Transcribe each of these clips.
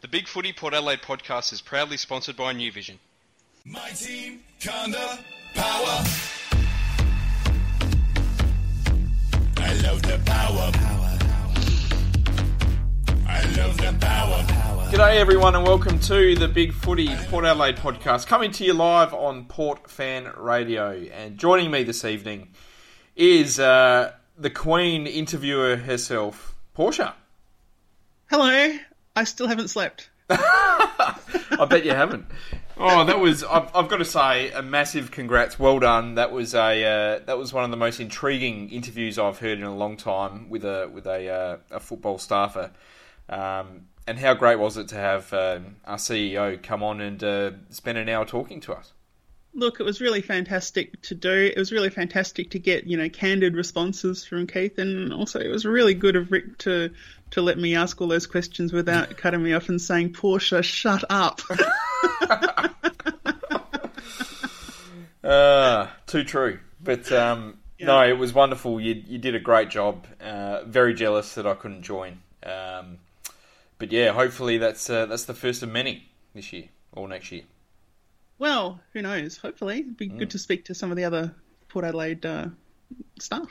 The Big Footy Port Adelaide podcast is proudly sponsored by New Vision. My team, Conda, power. I love the power. I love the power. G'day everyone and welcome to the Big Footy Port Adelaide podcast coming to you live on Port Fan Radio and joining me this evening is uh, the Queen interviewer herself, Portia. Hello. I still haven't slept. I bet you haven't. Oh, that was I've, I've got to say a massive congrats, well done. That was a uh, that was one of the most intriguing interviews I've heard in a long time with a with a uh, a football staffer. Um, and how great was it to have um, our CEO come on and uh, spend an hour talking to us? Look, it was really fantastic to do. It was really fantastic to get, you know, candid responses from Keith, and also it was really good of Rick to to let me ask all those questions without cutting me off and saying, "Portia, shut up." Uh, too true. But um, no, it was wonderful. You you did a great job. Uh, very jealous that I couldn't join. Um, but yeah, hopefully that's uh, that's the first of many this year or next year. well, who knows? Hopefully, it'd be good to speak to some of the other Port Adelaide uh, staff,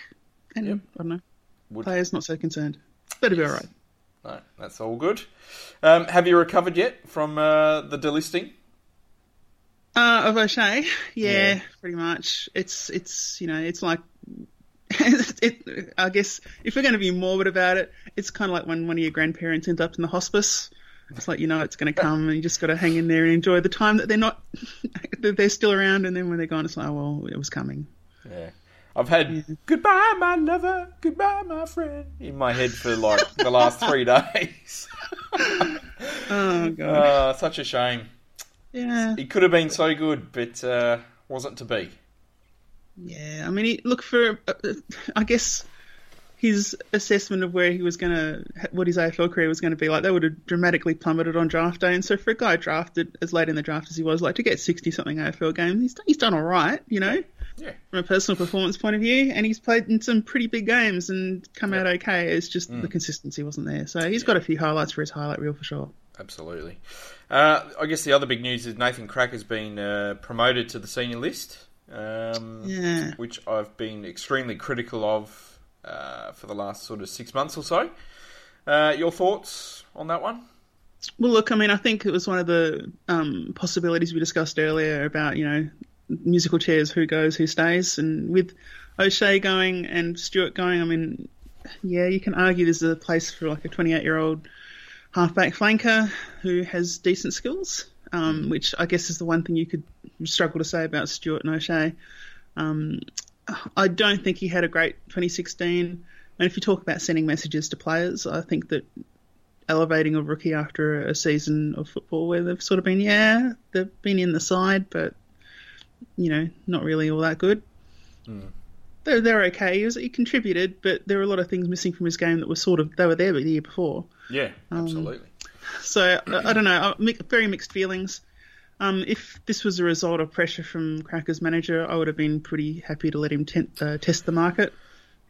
and Yep. I don't know, Would- players not so concerned. Better be all right. No, that's all good. Um, have you recovered yet from uh, the delisting? Uh, of O'Shea, yeah, Yeah. pretty much. It's it's you know it's like it. I guess if we're going to be morbid about it, it's kind of like when one of your grandparents ends up in the hospice. It's like you know it's going to come, and you just got to hang in there and enjoy the time that they're not that they're still around, and then when they're gone, it's like oh well, it was coming. Yeah. I've had goodbye, my lover, goodbye, my friend in my head for like the last three days. Oh god, Uh, such a shame. yeah, He could have been so good, but uh, wasn't to be. yeah. I mean, he, look for uh, I guess his assessment of where he was going to, what his AFL career was going to be like, that would have dramatically plummeted on draft day. And so for a guy drafted as late in the draft as he was, like to get 60 something AFL games, he's, he's done all right, you know, Yeah. from a personal performance point of view. And he's played in some pretty big games and come out okay. It's just the consistency wasn't there. So he's got a few highlights for his highlight reel for sure. Absolutely. Uh, I guess the other big news is Nathan Crack has been uh, promoted to the senior list, um, Yeah. which I've been extremely critical of uh, for the last sort of six months or so. Uh, your thoughts on that one? Well, look, I mean, I think it was one of the um, possibilities we discussed earlier about, you know, musical chairs, who goes, who stays. And with O'Shea going and Stewart going, I mean, yeah, you can argue there's a place for like a 28 year old halfback flanker who has decent skills, um, which I guess is the one thing you could struggle to say about Stewart and O'Shea. Um, I don't think he had a great 2016. And if you talk about sending messages to players, I think that elevating a rookie after a season of football where they've sort of been, yeah, they've been in the side, but you know, not really all that good. They're they're okay. He, was, he contributed, but there were a lot of things missing from his game that were sort of they were there the year before. Yeah, absolutely. So I, I don't know. I, very mixed feelings. Um, if this was a result of pressure from Cracker's manager, I would have been pretty happy to let him uh, test the market,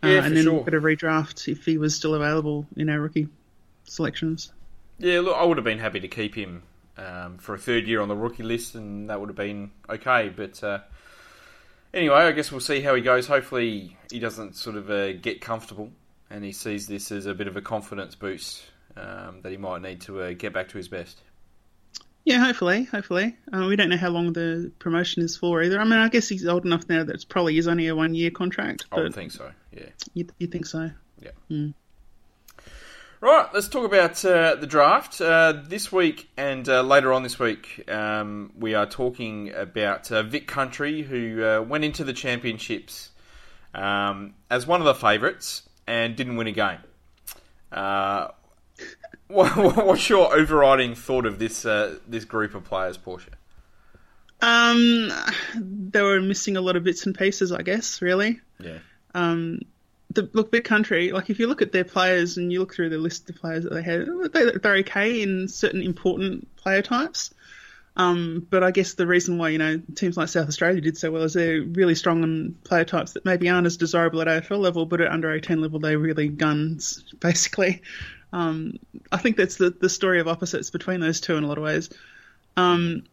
uh, Yeah, and then sure. get a redraft if he was still available in our rookie selections. Yeah, look, I would have been happy to keep him um, for a third year on the rookie list, and that would have been okay. But uh, anyway, I guess we'll see how he goes. Hopefully, he doesn't sort of uh, get comfortable, and he sees this as a bit of a confidence boost um, that he might need to uh, get back to his best. Yeah, hopefully, hopefully. Uh, we don't know how long the promotion is for either. I mean, I guess he's old enough now that it's probably is only a one year contract, I would think so. Yeah. you, you think so? Yeah. Right, let's talk about uh, the draft. Uh, this week and uh, later on this week, um, we are talking about uh, Vic Country, who uh, went into the championships um, as one of the favourites and didn't win a game. Uh, what, what's your overriding thought of this uh, this group of players, Portia? Um, they were missing a lot of bits and pieces, I guess. Really, Yeah. um, the look Vic Country. Like if you look at their players and you look through the list of players that they had, they, they're okay in certain important player types. Um, but I guess the reason why you know teams like South Australia did so well is they're really strong on player types that maybe aren't as desirable at AFL level, but at under 18 level they're really guns basically. Um, I think that's the the story of opposites between those two in a lot of ways. Um,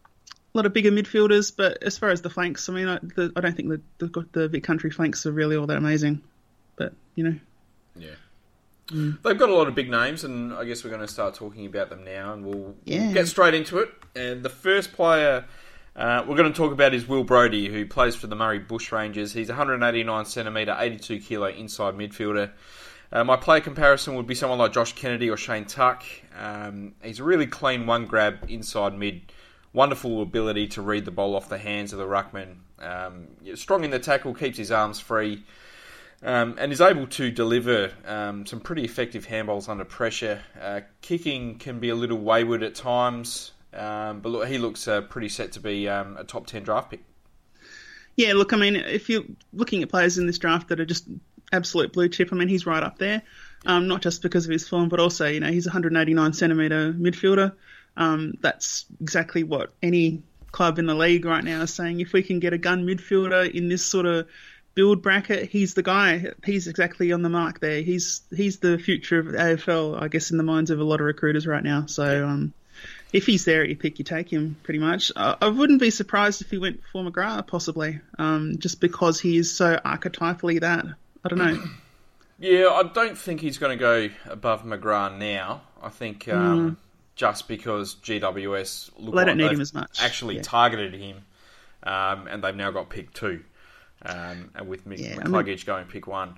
a lot of bigger midfielders, but as far as the flanks, I mean, I, the, I don't think the, the the Vic Country flanks are really all that amazing. You know, Yeah. They've got a lot of big names, and I guess we're going to start talking about them now, and we'll, Yeah. get straight into it. And the first player uh, we're going to talk about is Will Brodie, who plays for the Murray Bushrangers. He's 189 centimetre, 82 kilo inside midfielder. Uh, my player comparison would be someone like Josh Kennedy or Shane Tuck. Um, he's a really clean one grab inside mid. Wonderful ability to read the ball off the hands of the ruckman. Um, strong in the tackle, keeps his arms free um, and is able to deliver um, some pretty effective handballs under pressure. Uh, kicking can be a little wayward at times, um, but look, he looks uh, pretty set to be um, a top 10 draft pick. yeah. Look, I mean, if you're looking at players in this draft that are just absolute blue chip, I mean, he's right up there. Um, not just because of his form, but also, you know, he's a 189 centimetre midfielder. Um, that's exactly what any club in the league right now is saying. If we can get a gun midfielder in this sort of build bracket, he's the guy. He's exactly on the mark there. He's he's the future of AFL, I guess, in the minds of a lot of recruiters right now. So um, if he's there at your pick, you take him pretty much. I, I wouldn't be surprised if he went for McGrath, possibly, um, just because he is so archetypally that. I don't know. Yeah, I don't think he's going to go above McGrath now. I think um, just because GWS look Mm. Well, they don't like need him as much. actually Yeah. targeted him, um, and they've now got pick two, um, and with Mc- Yeah, mean- McCluggage going pick one.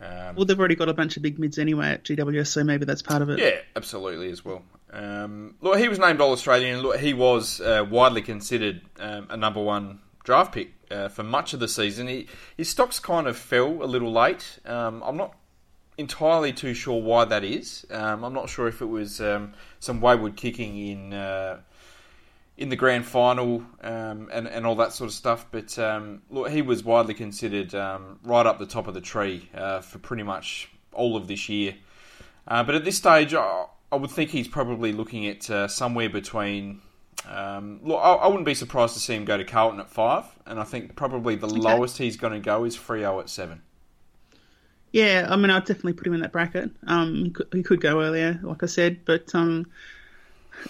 Um, Well, they've already got a bunch of big mids anyway at GWS, so maybe that's part of it. Yeah, absolutely as well. Um, look, he was named All Australian. Look, he was uh, widely considered um, a number one draft pick uh, for much of the season. He, his stocks kind of fell a little late. Um, I'm not entirely too sure why that is. Um, I'm not sure if it was um, some wayward kicking in uh, in the grand final um, and and all that sort of stuff. But um, look, he was widely considered um, right up the top of the tree uh, for pretty much all of this year. Uh, but at this stage, I, I would think he's probably looking at uh, somewhere between. Um, look, I, I wouldn't be surprised to see him go to Carlton at five, and I think probably the lowest he's going to go is Freo at seven. Yeah, I mean, I'd definitely put him in that bracket. Um, he could, he could go earlier, like I said, but um,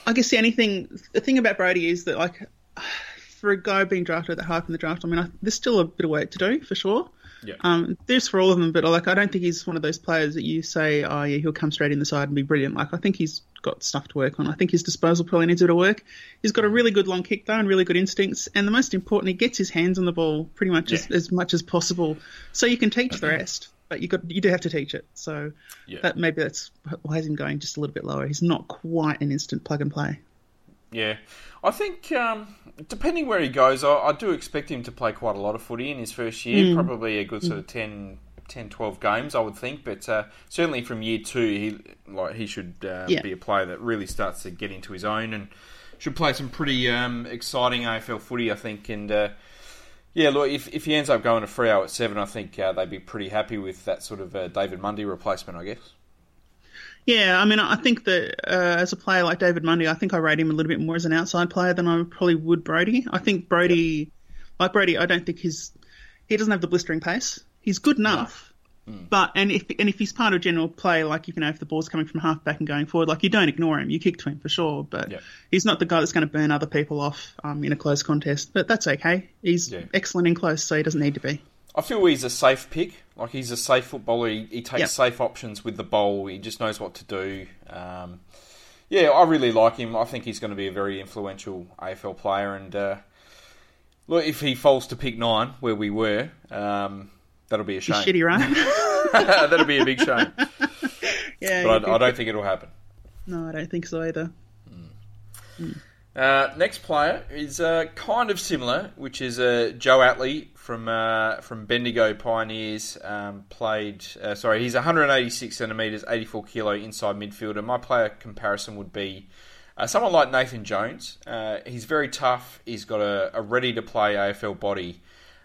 I guess the only thing, the thing about Brodie is that, like, for a guy being drafted at the half in the draft, I mean, I, there's still a bit of work to do for sure. Yeah. Um, there's for all of them, but like, I don't think he's one of those players that you say, oh yeah, he'll come straight in the side and be brilliant. Like, I think he's got stuff to work on. I think his disposal probably needs a bit of work. He's got a really good long kick though, and really good instincts, and the most important, he gets his hands on the ball pretty much Yeah. as much as possible. So you can teach the rest, but you got you do have to teach it. So Yeah. that maybe that's why has him going just a little bit lower. He's not quite an instant plug and play. Yeah, I think um, depending where he goes, I, I do expect him to play quite a lot of footy in his first year. Probably a good sort of 10, 10 12 games, I would think. But uh, certainly from year two, he like he should uh, Yeah. be a player that really starts to get into his own and should play some pretty um, exciting AFL footy, I think. And uh, yeah, look, if, if he ends up going to Freo at seven, I think uh, they'd be pretty happy with that sort of uh, David Mundy replacement, I guess. Yeah, I mean, I think that uh, as a player like David Mundy, I think I rate him a little bit more as an outside player than I probably would Brodie. I think Brodie, like Brodie, I don't think he's he doesn't have the blistering pace. He's good enough, but and if and if he's part of general play, like you know, if the ball's coming from half back and going forward, like you don't ignore him, you kick to him for sure. But Yeah. he's not the guy that's going to burn other people off um, in a close contest. But that's okay. He's Yeah. excellent in close, so he doesn't need to be. I feel he's a safe pick. Like he's a safe footballer. He, he takes Yep. safe options with the ball. He just knows what to do. Um, yeah, I really like him. I think he's going to be a very influential AFL player. And uh, look, if he falls to pick nine, where we were, um, that'll be a shame. Shitty, that'll be a big shame. yeah. But I, I don't think it'll happen. No, I don't think so either. Uh, next player is uh, kind of similar, which is uh, Joe Atley from uh, from Bendigo Pioneers. Um, played, uh, sorry, he's 186 centimeters, 84 kilo inside midfielder. My player comparison would be uh, someone like Nathan Jones. Uh, he's very tough. He's got a, a ready to play AFL body.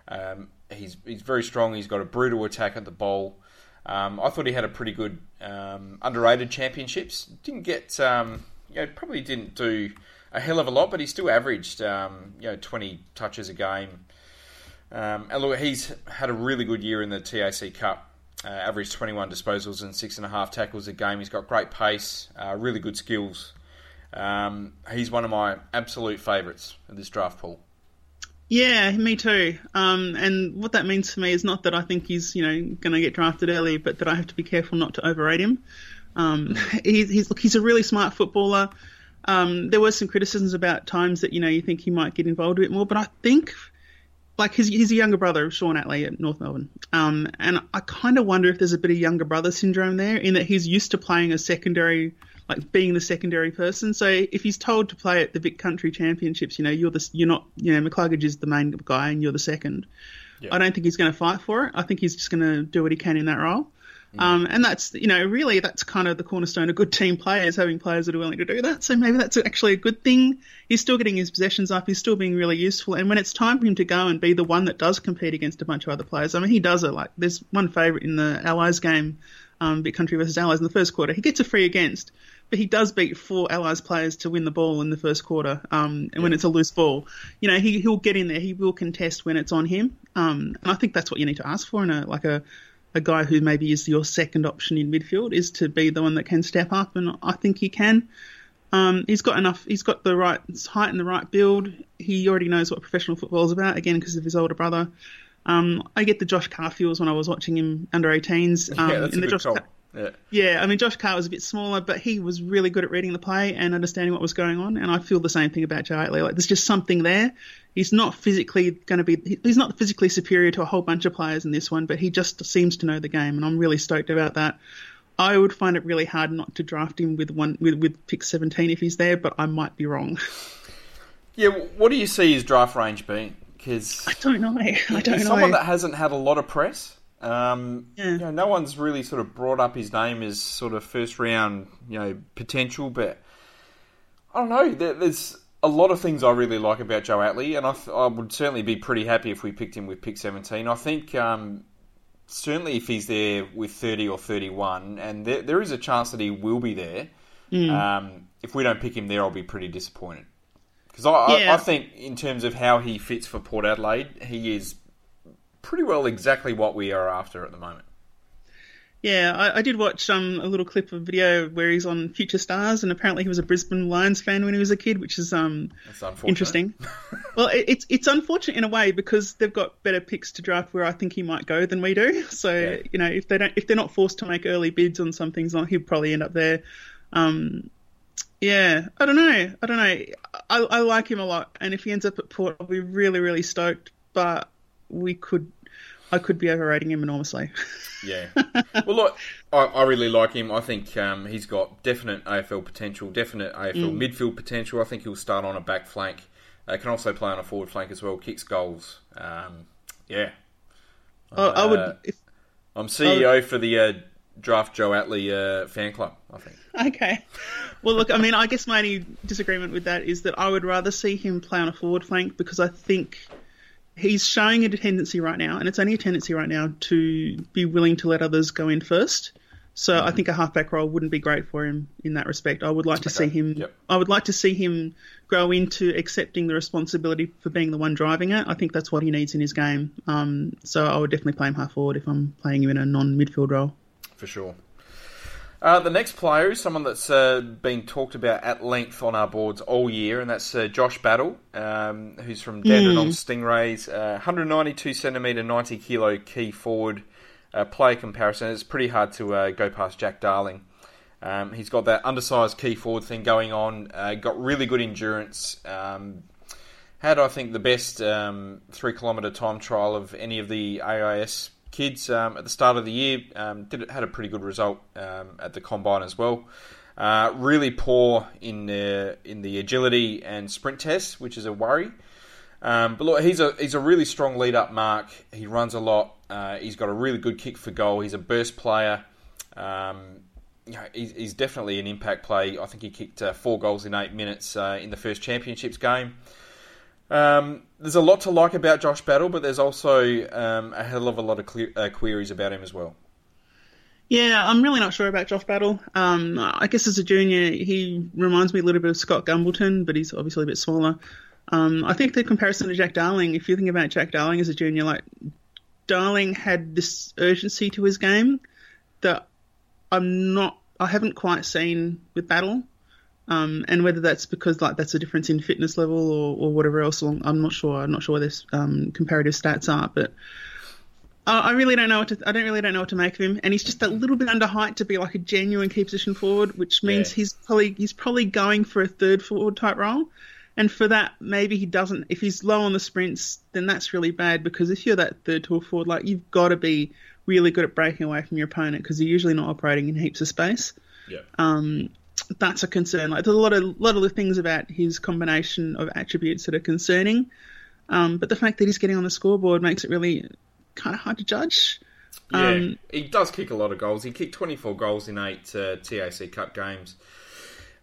Um, he's he's very strong. He's got a brutal attack at the ball. Um, I thought he had a pretty good um, underrated championships. Didn't get, um, you know, probably didn't do a hell of a lot, but he still averaged, um, you know, 20 touches a game. Um, and look, he's had a really good year in the TAC Cup. uh, averaged 21 disposals and six and a half tackles a game. He's got great pace, uh, really good skills. Um, he's one of my absolute favourites of this draft pool. Yeah, me too. Um, and what that means for me is not that I think he's you know going to get drafted early, but that I have to be careful not to overrate him. Um, he's, he's look, he's a really smart footballer. Um, there were some criticisms about times that you know you think he might get involved a bit more, but I think like his he's a younger brother of Shaun Atley at North Melbourne, um, and I kind of wonder if there's a bit of younger brother syndrome there in that he's used to playing a secondary, like being the secondary person. So if he's told to play at the Vic Country Championships, you know you're the you're not you know McCluggage is the main guy and you're the second. I don't think he's going to fight for it. I think he's just going to do what he can in that role. Um, and that's, you know, really that's kind of the cornerstone of good team players, having players that are willing to do that. So maybe that's actually a good thing. He's still getting his possessions up. He's still being really useful. And when it's time for him to go and be the one that does compete against a bunch of other players, I mean, he does it. Like, there's one favourite in the Allies game, um, Vic Country versus Allies in the first quarter. He gets a free against, but he does beat four Allies players to win the ball in the first quarter. Um, and when it's a loose ball, you know, he, he'll get in there. He will contest when it's on him. Um, and I think that's what you need to ask for in a, like a, a guy who maybe is your second option in midfield is to be the one that can step up, and I think he can. Um, he's got enough. He's got the right height and the right build. He already knows what professional football is about. Again, because of his older brother. Um, I get the Josh Carr feels when I was watching him under 18s. Um, yeah, that's a the good Josh call. Carr- Yeah. yeah, I mean Josh Carr was a bit smaller, but he was really good at reading the play and understanding what was going on. And I feel the same thing about Joe Atley. Like there's just something there. He's not physically going to be. He's not physically superior to a whole bunch of players in this one, but he just seems to know the game, and I'm really stoked about that. I would find it really hard not to draft him with one with, with pick 17 if he's there, but I might be wrong. Yeah, what do you see his draft range being? Because I don't know. I don't know. someone that hasn't had a lot of press. Um, Yeah. you know, no one's really sort of brought up his name as sort of first round, you know, potential. But I don't know. There, there's a lot of things I really like about Joe Atley, and I, th- I would certainly be pretty happy if we picked him with pick 17. I think um, certainly if he's there with 30 or 31, and there, there is a chance that he will be there. Hmm. Um, if we don't pick him there, I'll be pretty disappointed. Because I, I, I think, in terms of how he fits for Port Adelaide, he is pretty well exactly what we are after at the moment. Yeah, I, I did watch um, a little clip of video where he's on Future Stars, and apparently he was a Brisbane Lions fan when he was a kid, which is um, That's interesting. well, it, it's it's unfortunate in a way because they've got better picks to draft where I think he might go than we do. So Yeah. you know, if they don't, if they're not forced to make early bids on some things, he'll probably end up there. Um, yeah, I don't know. I don't know. I, I like him a lot, and if he ends up at Port, I'll be really, really stoked. But we could, I could be overrating him enormously. Yeah. well, look, I, I really like him. I think um, he's got definite AFL potential, definite AFL midfield potential. I think he'll start on a back flank. Uh, can also play on a forward flank as well. Kicks goals. Um, yeah. I, I would. Uh, If, I'm CEO for the uh, Draft Joe Atley uh, fan club. I think. Okay. Well, look, I mean, I guess my only disagreement with that is that I would rather see him play on a forward flank because I think he's showing a tendency right now, and it's only a tendency right now, to be willing to let others go in first. So I think a halfback role wouldn't be great for him in that respect. I would like to see him. Yep. I would like to see him grow into accepting the responsibility for being the one driving it. I think that's what he needs in his game. Um, so I would definitely play him half forward if I'm playing him in a non-midfield role. for sure. Uh, the next player is someone that's uh, been talked about at length on our boards all year, and that's uh, Josh Battle, um, who's from Dandenong Stingrays. Uh, 192 centimetre, 90 kilo key forward. Uh, player comparison, it's pretty hard to uh, go past Jack Darling. Um, he's got that undersized key forward thing going on. Uh, got really good endurance. Um, had I think the best um, three kilometre time trial of any of the AIS kids um, at the start of the year. Um, did had a pretty good result um, at the combine as well. Uh, really poor in the in the agility and sprint tests, which is a worry. Um, but look, he's a he's a really strong lead up mark. He runs a lot. Uh, he's got a really good kick for goal. He's a burst player. Um, you know, he's, he's definitely an impact play. I think he kicked uh, four goals in eight minutes uh, in the first championships game. Um, there's a lot to like about Josh Battle, but there's also um, a hell of a lot of cle uh, queries about him as well. Yeah, I'm really not sure about Josh Battle. Um, I guess as a junior, he reminds me a little bit of Scott Gumbleton, but he's obviously a bit smaller. Um, I think the comparison to Jack Darling, if you think about Jack Darling as a junior, like Darling had this urgency to his game that I'm not, I haven't quite seen with Battle. Um, and whether that's because like that's a difference in fitness level or, or whatever else, I'm not sure. I'm not sure what this um, comparative stats are, but uh, I really don't know what to. I don't really don't know what to make of him, and he's just a little bit under height to be like a genuine key position forward, which means Yeah. he's probably he's probably going for a third forward type role. And for that, maybe he doesn't. If he's low on the sprints, then that's really bad because if you're that third tall forward, like you've got to be really good at breaking away from your opponent because you're usually not operating in heaps of space. Yeah. Um, that's a concern. Like there's a lot of lot of the things about his combination of attributes that are concerning. Um, but the fact that he's getting on the scoreboard makes it really kind of hard to judge. Yeah, Um, he does kick a lot of goals. He kicked 24 goals in eight uh, TAC Cup games.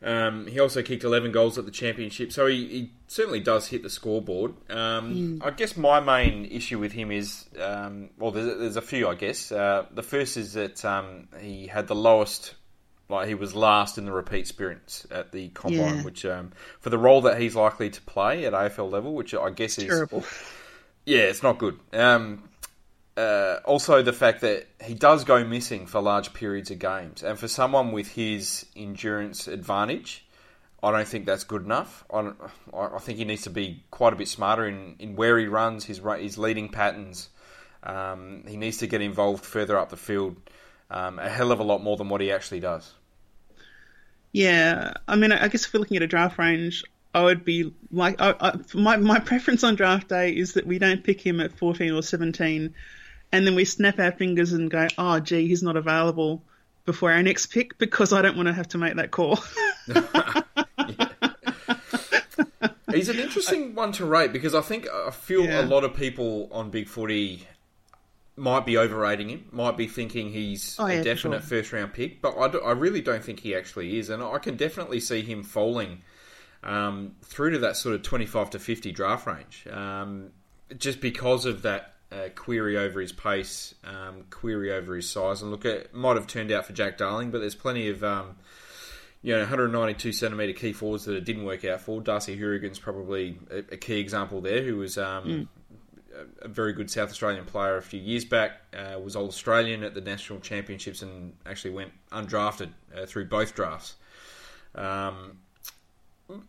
Um, he also kicked 11 goals at the championship, so he, he certainly does hit the scoreboard. Um, I guess my main issue with him is, um, well, there's, there's a few, I guess. Uh, the first is that um, he had the lowest, like he was last in the repeat sprints at the combine, Yeah. which um, for the role that he's likely to play at AFL level, which I guess is Terrible. yeah, it's not good. Um, uh, also, the fact that he does go missing for large periods of games, and for someone with his endurance advantage, I don't think that's good enough. I, don't, I I think he needs to be quite a bit smarter in, in where he runs, his his leading patterns. Um, he needs to get involved further up the field, um, a hell of a lot more than what he actually does. Yeah, I mean, I guess if we're looking at a draft range, I would be like, I, I, my my preference on draft day is that we don't pick him at 14 or 17, and then we snap our fingers and go, oh, gee, he's not available before our next pick because I don't want to have to make that call. He's an interesting one to rate because I think I feel Yeah. a lot of people on Big Footy might be overrating him, might be thinking he's Oh, yeah, a definite sure. first round pick, but I, do- I really don't think he actually is, and I can definitely see him falling um, through to that sort of 25 to 50 draft range, um, just because of that uh, query over his pace, um, query over his size, and look, it might have turned out for Jack Darling, but there's plenty of um, you know, 192 centimetre key forwards that it didn't work out for. Darcy Hurigan's probably a, a key example there, who was um, a, very good South Australian player a few years back, uh, was All Australian at the national championships and actually went undrafted uh, through both drafts. Um,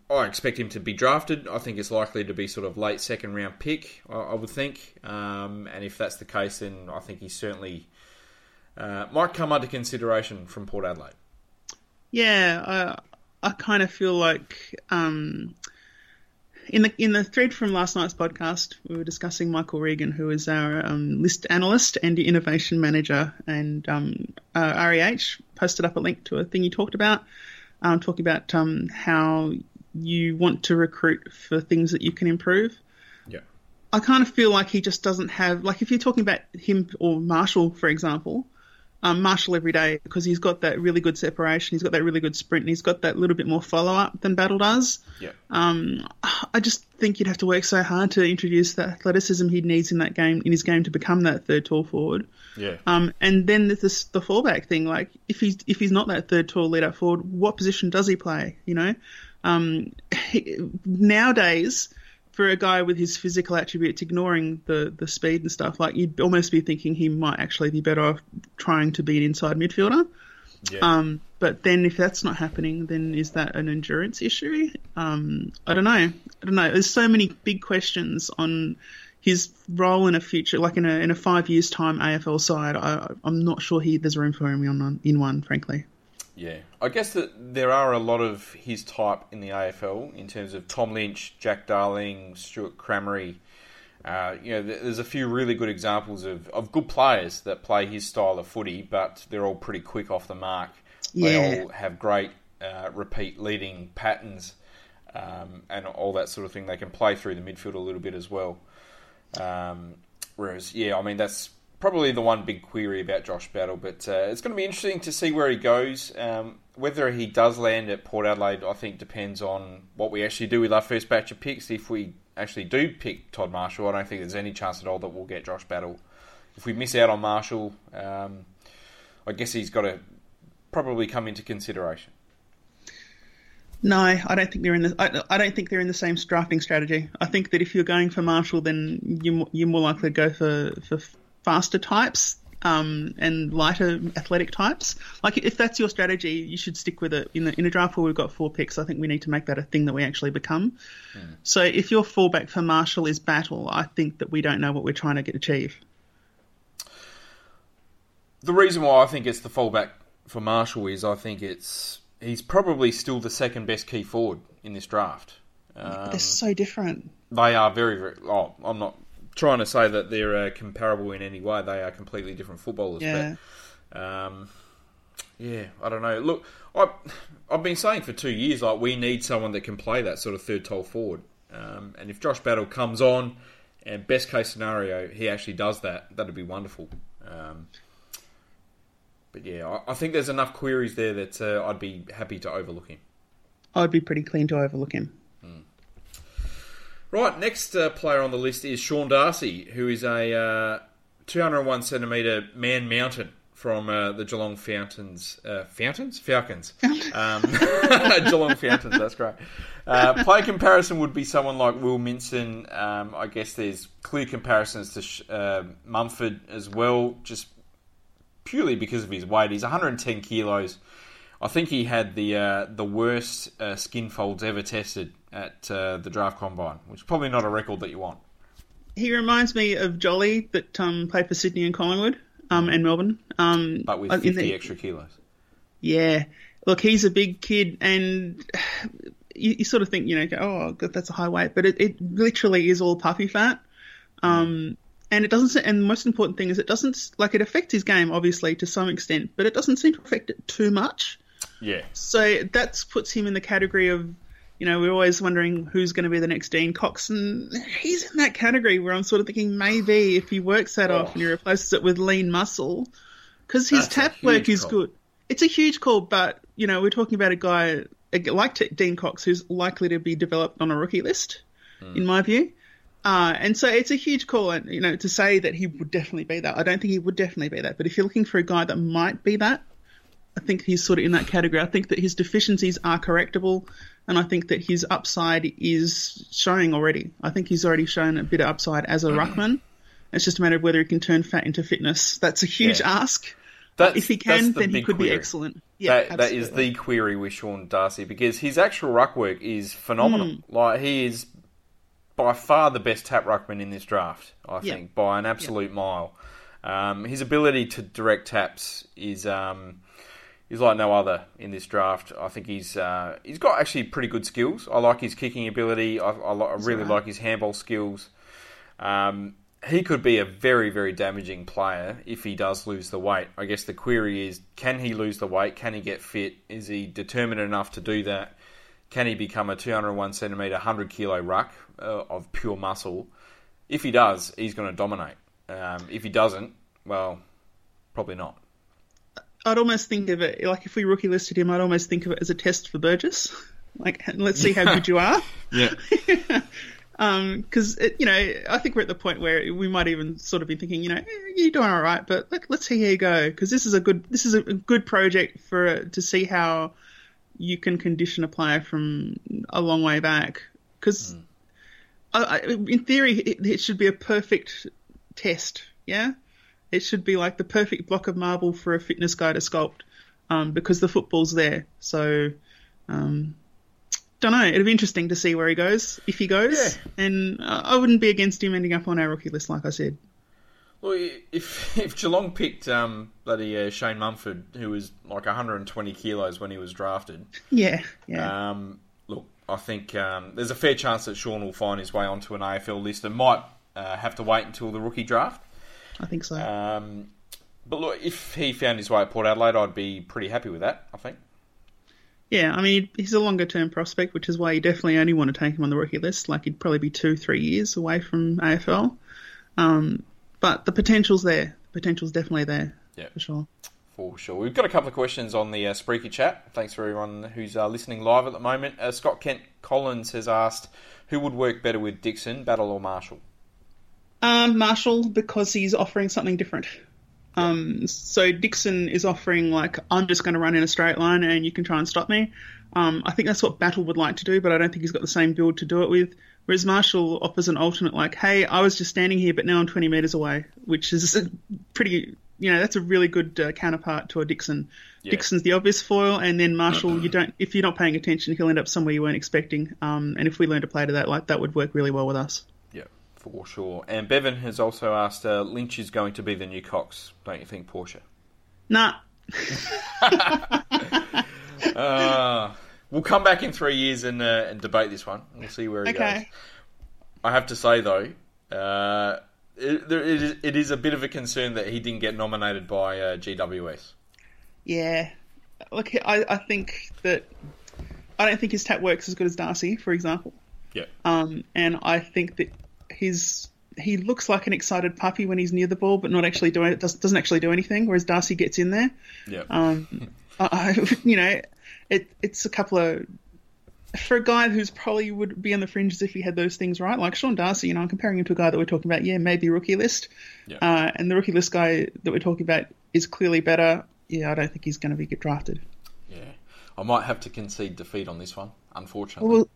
I expect him to be drafted. I think it's likely to be sort of late second round pick, I, I would think. Um, and if that's the case, then I think he certainly uh, might come under consideration from Port Adelaide. Yeah, I, I kind of feel like um, in the in the thread from last night's podcast, we were discussing Michael Regan, who is our um, list analyst and innovation manager, and um, uh, REH posted up a link to a thing you talked about, um, talking about um, how you want to recruit for things that you can improve. Yeah. I kind of feel like he just doesn't have like if you're talking about him or Marshall, for example, um, Marshall every day because he's got that really good separation, he's got that really good sprint, and he's got that little bit more follow up than Battle does. Yeah. Um, I just think you'd have to work so hard to introduce the athleticism he needs in that game in his game to become that third tall forward. Yeah. Um, and then there's this, the fallback thing. Like if he's if he's not that third tall lead up forward, what position does he play? You know, um, he, nowadays for a guy with his physical attributes, ignoring the the speed and stuff, like you'd almost be thinking he might actually be better off trying to be an inside midfielder. Yeah. Um, but then if that's not happening, then is that an endurance issue? Um, I don't know. I don't know. There's so many big questions on his role in a future, like in a in a five years time AFL side. I, I'm not sure he there's room for him in one, frankly. Yeah, I guess that there are a lot of his type in the AFL in terms of Tom Lynch, Jack Darling, Stewart Crameri. Uh, you know, there's a few really good examples of, of good players that play his style of footy, but they're all pretty quick off the mark. Yeah. They all have great uh, repeat leading patterns um, and all that sort of thing. They can play through the midfield a little bit as well. Um, whereas, yeah, I mean, that's probably the one big query about Josh Battle, but uh, it's going to be interesting to see where he goes. Um, whether he does land at Port Adelaide, I think, depends on what we actually do with our first batch of picks. If we actually do pick Todd Marshall, I don't think there's any chance at all that we'll get Josh Battle. If we miss out on Marshall, um, I guess he's got to probably come into consideration. No, I don't think they're in the. I, I don't think they're in the same drafting strategy. I think that if you're going for Marshall, then you're, you're more likely to go for for faster types um, and lighter athletic types. Like if that's your strategy, you should stick with it. In, the, in a draft where we've got four picks, I think we need to make that a thing that we actually become. So if your fallback for Marshall is battle, I think that we don't know what we're trying to get achieve. The reason why I think it's the fallback for Marshall is I think it's he's probably still the second best key forward in this draft. Um, They're so different. they are very, very. Oh, I'm not trying to say that they're uh, comparable in any way. They are completely different footballers. Yeah. But, um, yeah, I don't know. Look, I, I've been saying for two years, like we need someone that can play that sort of third tall forward. Um, and if Josh Battle comes on, and best case scenario, he actually does that, that'd be wonderful. Um, but yeah, I, I think there's enough queries there that uh, I'd be happy to overlook him. I'd be pretty keen to overlook him. Right, next uh, player on the list is Sean Darcy, who is a uh, 201 centimetre man mountain from uh, the Geelong Fountains. Uh, Fountains? Falcons. Um, Geelong Fountains, that's great. Uh, play comparison would be someone like Will Minson. Um, I guess there's clear comparisons to uh, Mumford as well, just purely because of his weight. He's 110 kilos. I think he had the uh, the worst uh, skin folds ever tested at uh, the draft combine, which is probably not a record that you want. He reminds me of Jolly that um, played for Sydney and Collingwood um, and Melbourne. Um, But with 50 the- extra kilos. Yeah. Look, he's a big kid, and you, you sort of think, you know, oh, God, that's a high weight, but it, it literally is all puffy fat. Um, and it doesn't, and the most important thing is it doesn't, like, it affects his game, obviously, to some extent, but it doesn't seem to affect it too much. Yeah. So that puts him in the category of, you know, we're always wondering who's going to be the next Dean Cox, and he's in that category where I'm sort of thinking maybe if he works that off and he replaces it with lean muscle, because his That's tap work is call. good. It's a huge call, but you know, we're talking about a guy like Dean Cox who's likely to be developed on a rookie list, Hmm. in my view. Uh, and so it's a huge call, and you know, to say that he would definitely be that, I don't think he would definitely be that. But if you're looking for a guy that might be that, I think he's sort of in that category. I think that his deficiencies are correctable, and I think that his upside is showing already. I think he's already shown a bit of upside as a ruckman. It's just a matter of whether he can turn fat into fitness. That's a huge Yeah. ask. That's, If he can, the then he could be excellent. Yeah, that, that is the query with Sean Darcy because his actual ruck work is phenomenal. Mm. Like he is by far the best tap ruckman in this draft. I Yeah. think by an absolute mile. Um, his ability to direct taps is um, is like no other in this draft. I think he's uh, he's got actually pretty good skills. I like his kicking ability. I, I, I really like his handball skills. Um, he could be a very, very damaging player if he does lose the weight. I guess the query is can he lose the weight? Can he get fit? Is he determined enough to do that? Can he become a 201 centimetre, 100 kilo ruck uh, of pure muscle? If he does, he's going to dominate. Um, if he doesn't, well, probably not. I'd almost think of it like if we rookie listed him, I'd almost think of it as a test for Burgess. Like, let's see how good you are. Yeah. because you know I think we're at the point where we might even sort of be thinking, you know, eh, you're doing all right, but let, let's see how you go because this is a good this is a good project for to see how you can condition a player from a long way back. Because in theory, it, it should be a perfect test. Yeah, it should be like the perfect block of marble for a fitness guy to sculpt um, because the football's there. So. Um, don't know. It'd be interesting to see where he goes if he goes, Yeah. and uh, I wouldn't be against him ending up on our rookie list, like I said. Well, if if Geelong picked um, bloody uh, Shane Mumford, who was like 120 kilos when he was drafted, Yeah, yeah, Um, look, I think um, there's a fair chance that Sean will find his way onto an AFL list and might uh, have to wait until the rookie draft. I think so. Um, but look, if he found his way at Port Adelaide, I'd be pretty happy with that. I think. yeah, I mean, he's a longer term prospect, which is why you definitely only want to take him on the rookie list. Like, he'd probably be two, three years away from AFL. Um, but the potential's there. The potential's definitely there, Yeah. for sure. For sure. We've got a couple of questions on the uh, Spreaker chat. Thanks for everyone who's uh, listening live at the moment. Uh, Scott Kent Collins has asked who would work better with Dixon, Battle or Marshall? Um, Marshall, because he's offering something different. Um, so Dixon is offering like I'm just going to run in a straight line and you can try and stop me. Um, I think that's what Battle would like to do, but I don't think he's got the same build to do it with. Whereas Marshall offers an alternate like, hey, I was just standing here, but now I'm 20 meters away, which is a pretty, you know, that's a really good uh, counterpart to a Dixon. Dixon's the obvious foil, and then Marshall, you don't, if you're not paying attention, he'll end up somewhere you weren't expecting. Um, and if we learn to play to that, like that would work really well with us. For sure. And Bevan has also asked, uh, Lynch is going to be the new Cox, don't you think, Portia? Nah, Uh, we'll come back in three years and, uh, and debate this one. We'll see where he goes. I have to say though, uh, it, there, it, is, it is a bit of a concern that he didn't get nominated by uh, GWS. Yeah. Look, I, I think that I don't think his tap works as good as Darcy, for example. Yeah, Um, and I think that his he looks like an excited puppy when he's near the ball, but not actually doing it. Does, doesn't actually do anything. Whereas Darcy gets in there. yeah, Um, I, I- you know, it it's a couple of for a guy who's probably would be on the fringes if he had those things right. Like Sean Darcy, you know, I'm comparing him to a guy that we're talking about. Yeah, maybe rookie list. Yeah. Uh, and the rookie list guy that we're talking about is clearly better. Yeah, I don't think he's going to be get drafted. yeah. I might have to concede defeat on this one, unfortunately. Well,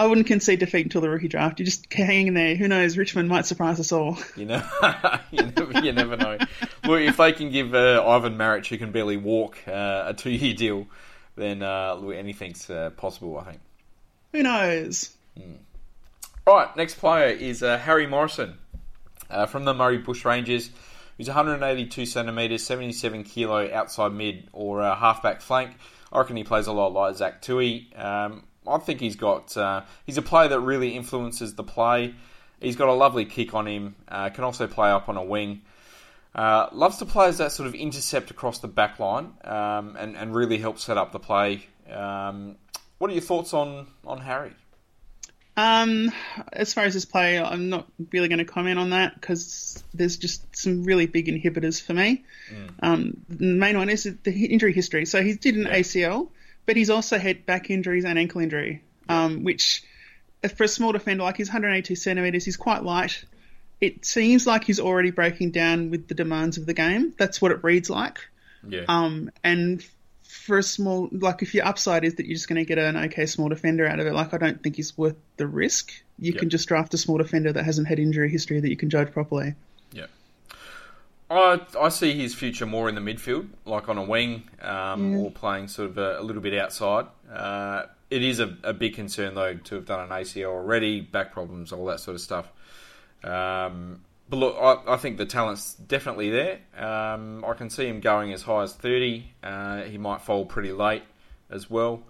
I wouldn't concede defeat until the rookie draft. You just hang in there. Who knows? Richmond might surprise us all. You know, you never, you never know. If they can give uh, Ivan Maric, who can barely walk, uh, a two-year deal, then uh, anything's uh, possible. I think. Who knows? All right, next player is uh, Harry Morrison uh, from the Murray Bush Rangers. He's 182 centimetres, 77 kilo outside mid or uh, halfback flank. I reckon he plays a lot like Zac Tuohy. Um, I think he's got uh, he's a player that really influences the play. He's got a lovely kick on him. Uh, can also play up on a wing. Uh, loves to play as that sort of intercept across the back line um, and, and really help set up the play. Um, what are your thoughts on, on Harry? Um, as far as his play, I'm not really going to comment on that because there's just some really big inhibitors for me. Um, the main one is the injury history. So he did an ACL, but he's also had back injuries and ankle injury, um, which for a small defender like he's 182 centimeters, he's quite light. It seems like he's already breaking down with the demands of the game. That's what it reads like. Yeah. Um, and for a small, like if your upside is that you're just going to get an okay small defender out of it, like I don't think he's worth the risk. You Yep. can just draft a small defender that hasn't had injury history that you can judge properly. Yeah. I I see his future more in the midfield, like on a wing, um, or playing sort of a, a little bit outside. Uh, it is a, a big concern though to have done an ACL already, back problems, all that sort of stuff. Um, but look, I, I think the talent's definitely there. Um, I can see him going as high as thirty. Uh, he might fall pretty late as well.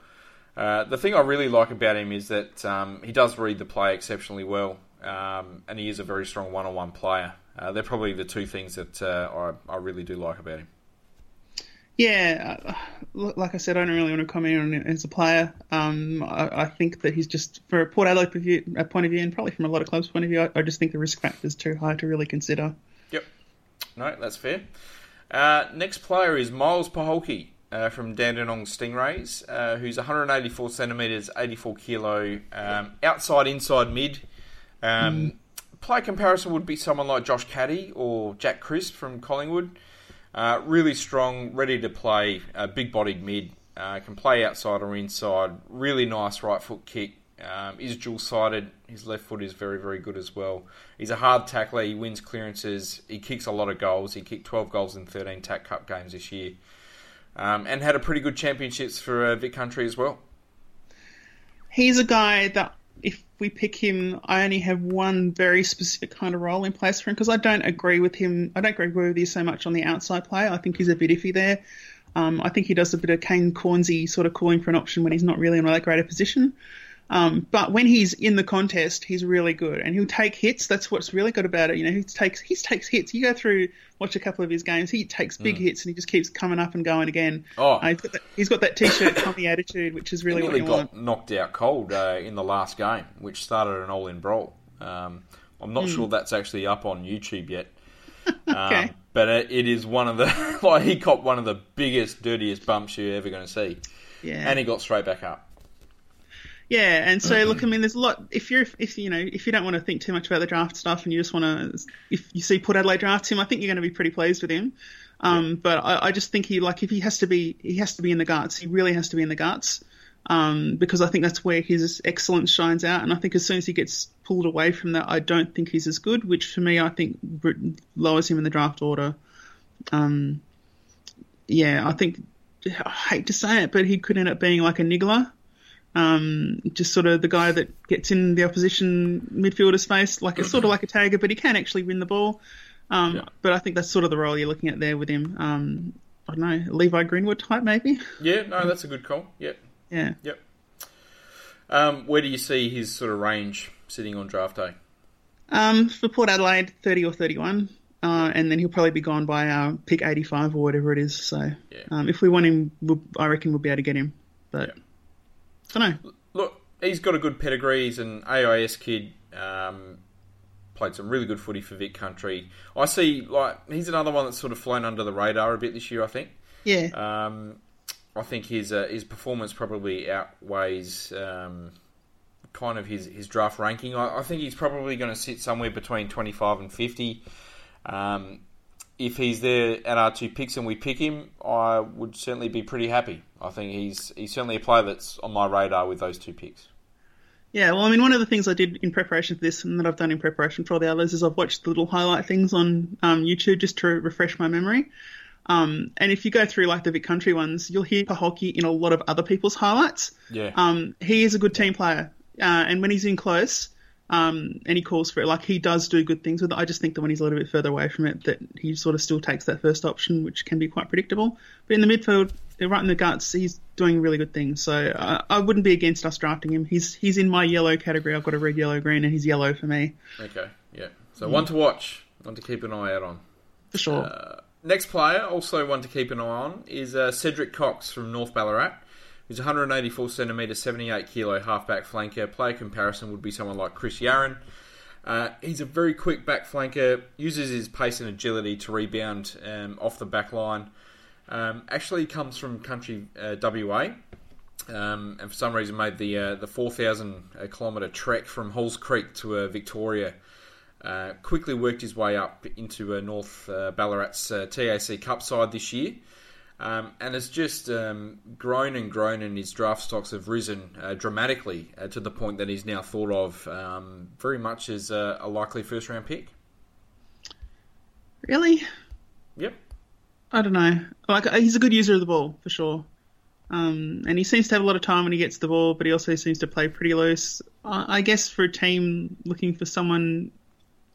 Uh, the thing I really like about him is that um, he does read the play exceptionally well, um, and he is a very strong one-on-one player. Uh, they're probably the two things that uh, I, I really do like about him. Yeah, uh, like I said, I don't really want to comment on him as a player. Um, I, I think that he's just, for a Port Adelaide point of view, uh, point of view, and probably from a lot of clubs' point of view, I, I just think the risk factor is too high to really consider. Yep. No, that's fair. Uh, next player is Myles Poholke uh, from Dandenong Stingrays, uh, who's 184 centimetres, 84 kilo, um, outside, inside, mid. Um, Play comparison would be someone like Josh Caddy or Jack Crisp from Collingwood. Uh, really strong, ready to play, uh, big-bodied mid. Uh, can play outside or inside. Really nice right foot kick. Um, is dual-sided. His left foot is very, very good as well. He's a hard tackler. He wins clearances. He kicks a lot of goals. He kicked 12 goals in 13 TAC Cup games this year, um, and had a pretty good championships for uh, Vic Country as well. He's a guy that if we pick him, I only have one very specific kind of role in place for him because I don't agree with him. I don't agree with you so much on the outside play. I think he's a bit iffy there. Um, I think he does a bit of Kane Cornes sort of calling for an option when he's not really in a that great a position. Um, but when he's in the contest, he's really good, and he'll take hits. That's what's really good about it. You know, he takes he takes hits. You go through watch a couple of his games, he takes big hits, and he just keeps coming up and going again. Oh. Uh, he's got that, he's got that t-shirt Tommy attitude, which is really He what nearly you want. got knocked out cold uh, in the last game, which started an all-in brawl. Um, I'm not sure that's actually up on YouTube yet. Okay. Um, but it, it is one of the like he copped one of the biggest, dirtiest bumps you're ever going to see, Yeah. and he got straight back up. Yeah, and so look, I mean, there's a lot. If you're, if you know, if you don't want to think too much about the draft stuff, and you just want to, if you see Port Adelaide draft him, I think you're going to be pretty pleased with him. Um, But I, I just think he, like, if he has to be, he has to be in the guts. He really has to be in the guts, um, because I think that's where his excellence shines out. And I think as soon as he gets pulled away from that, I don't think he's as good. Which for me, I think lowers him in the draft order. Um, yeah, I think I hate to say it, but he could end up being like a niggler. Um, just sort of the guy that gets in the opposition midfielder's face, like it's sort of like a tagger, but he can actually win the ball. Um, Yeah. But I think that's sort of the role you're looking at there with him. Um, I don't know, Levi Greenwood type maybe. Yeah, no, that's a good call. Yep, Yeah. yep. Um, where do you see his sort of range sitting on draft day? Um, for Port Adelaide, 30 or 31. Uh, and then he'll probably be gone by uh, pick 85 or whatever it is. So Yeah. um, if we want him, we'll, I reckon we'll be able to get him. But I don't know. Look, he's got a good pedigree. He's an AIS kid. Um, played some really good footy for Vic Country. I see, like, he's another one that's sort of flown under the radar a bit this year. I think. Yeah. Um, I think his uh, his performance probably outweighs um, kind of his, his draft ranking. I, I think he's probably going to sit somewhere between twenty five and fifty. Um, if he's there and our two picks and we pick him, I would certainly be pretty happy. I think he's he's certainly a player that's on my radar with those two picks. Yeah, well, I mean, one of the things I did in preparation for this, and that I've done in preparation for all the others, is I've watched the little highlight things on um, YouTube just to refresh my memory. Um, and if you go through like the Vic Country ones, you'll hear Poholke in a lot of other people's highlights. Yeah. Um, he is a good team player, uh, and when he's in close, um, and he calls for it, like he does do good things with it. I just think that when he's a little bit further away from it, that he sort of still takes that first option, which can be quite predictable. But in the midfield, right in the guts, he's doing really good things. So I, I wouldn't be against us drafting him. He's he's in my yellow category. I've got a red, yellow, green, and he's yellow for me Okay. Yeah. So one to watch, one to keep an eye out on. for sure. Uh, next player, also one to keep an eye on, is uh, Cedric Cox from North Ballarat. He's 184 centimetre, 78 kilo halfback flanker. Player comparison would be someone like Chris Yarran. Uh, he's a very quick back flanker, uses his pace and agility to rebound um, off the back line. Um, actually comes from country uh, WA. Um, and for some reason made the uh, the 4,000 kilometre trek from Halls Creek to uh, Victoria. Uh, quickly worked his way up into uh, North uh, Ballarat's uh, TAC Cup side this year, um, and it's just um, grown and grown, and his draft stocks have risen uh, dramatically uh, to the point that he's now thought of um, very much as a, a likely first round pick. really, Yep. I don't know. Like he's a good user of the ball for sure. Um, and he seems to have a lot of time when he gets the ball, but he also seems to play pretty loose. I I guess for a team looking for someone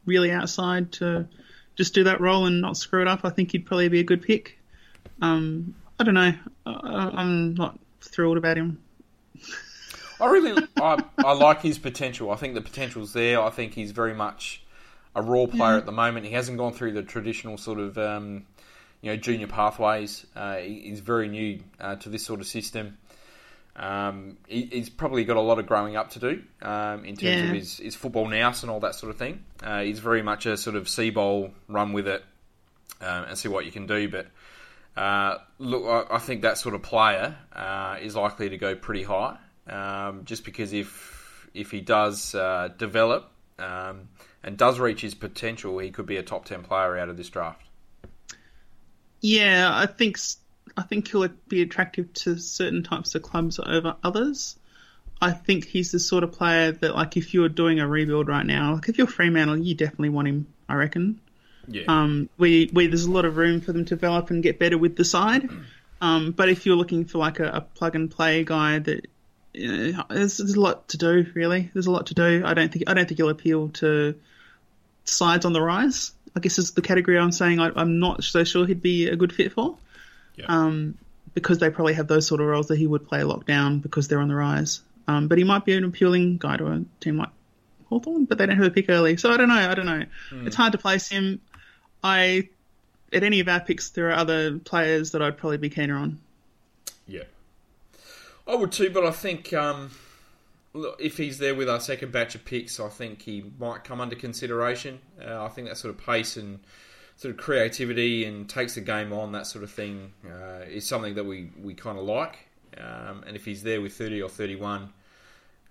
really outside to just do that role and not screw it up, I think he'd probably be a good pick. Um, I don't know. I, I'm not thrilled about him. I really, I, I like his potential. I think the potential's there. I think he's very much a raw player at the moment. He hasn't gone through the traditional sort of, um, you know, junior pathways. Uh, he, he's very new uh, to this sort of system. Um, he, he's probably got a lot of growing up to do um, in terms Yeah. of his, his football nous and all that sort of thing. Uh, he's very much a sort of sea bowl, run with it, um, and see what you can do. But uh, look, I, I think that sort of player uh, is likely to go pretty high, um, just because if if he does uh, develop um, and does reach his potential, he could be a top ten player out of this draft. Yeah, I think I think he'll be attractive to certain types of clubs over others. I think he's the sort of player that, like, if you're doing a rebuild right now, like if you're Fremantle, you definitely want him. I reckon. Yeah, Um, we, we there's a lot of room for them to develop and get better with the side. Um, but if you're looking for like a, a plug and play guy, that uh, there's, there's a lot to do. Really, there's a lot to do. I don't think I don't think he'll appeal to sides on the rise. I guess is the category I'm saying I, I'm not so sure he'd be a good fit for. Yeah. Um, because they probably have those sort of roles that he would play lockdown because they're on the rise. Um, but he might be an appealing guy to a team like Hawthorn, but they don't have a pick early. So I don't know. I don't know. It's hard to place him. I, at any of our picks, there are other players that I'd probably be keener on. yeah, I would too. But I think um, if he's there with our second batch of picks, I think he might come under consideration. Uh, I think that sort of pace and sort of creativity and takes the game on, that sort of thing, uh, is something that we, we kind of like. Um, and if he's there with 30 or 31,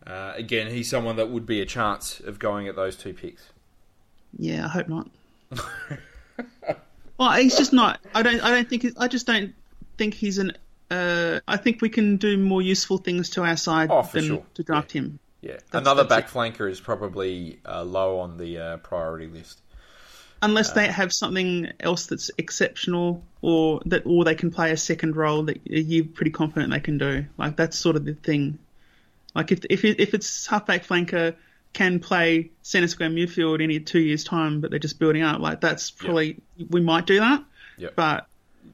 Uh, again, he's someone that would be a chance of going at those two picks. Yeah, I hope not. well, he's just not. I don't. I don't think. I just don't think he's an. Uh, I think we can do more useful things to our side Oh, than sure. to draft him. Yeah, That's- another that's back flanker is probably uh, low on the uh, priority list. Unless Uh, they have something else that's exceptional, or that, or they can play a second role that you're pretty confident they can do. Like that's sort of the thing. Like if if if it's halfback flanker can play centre square midfield in two years' time, but they're just building up, like that's probably we might do that. Yep. But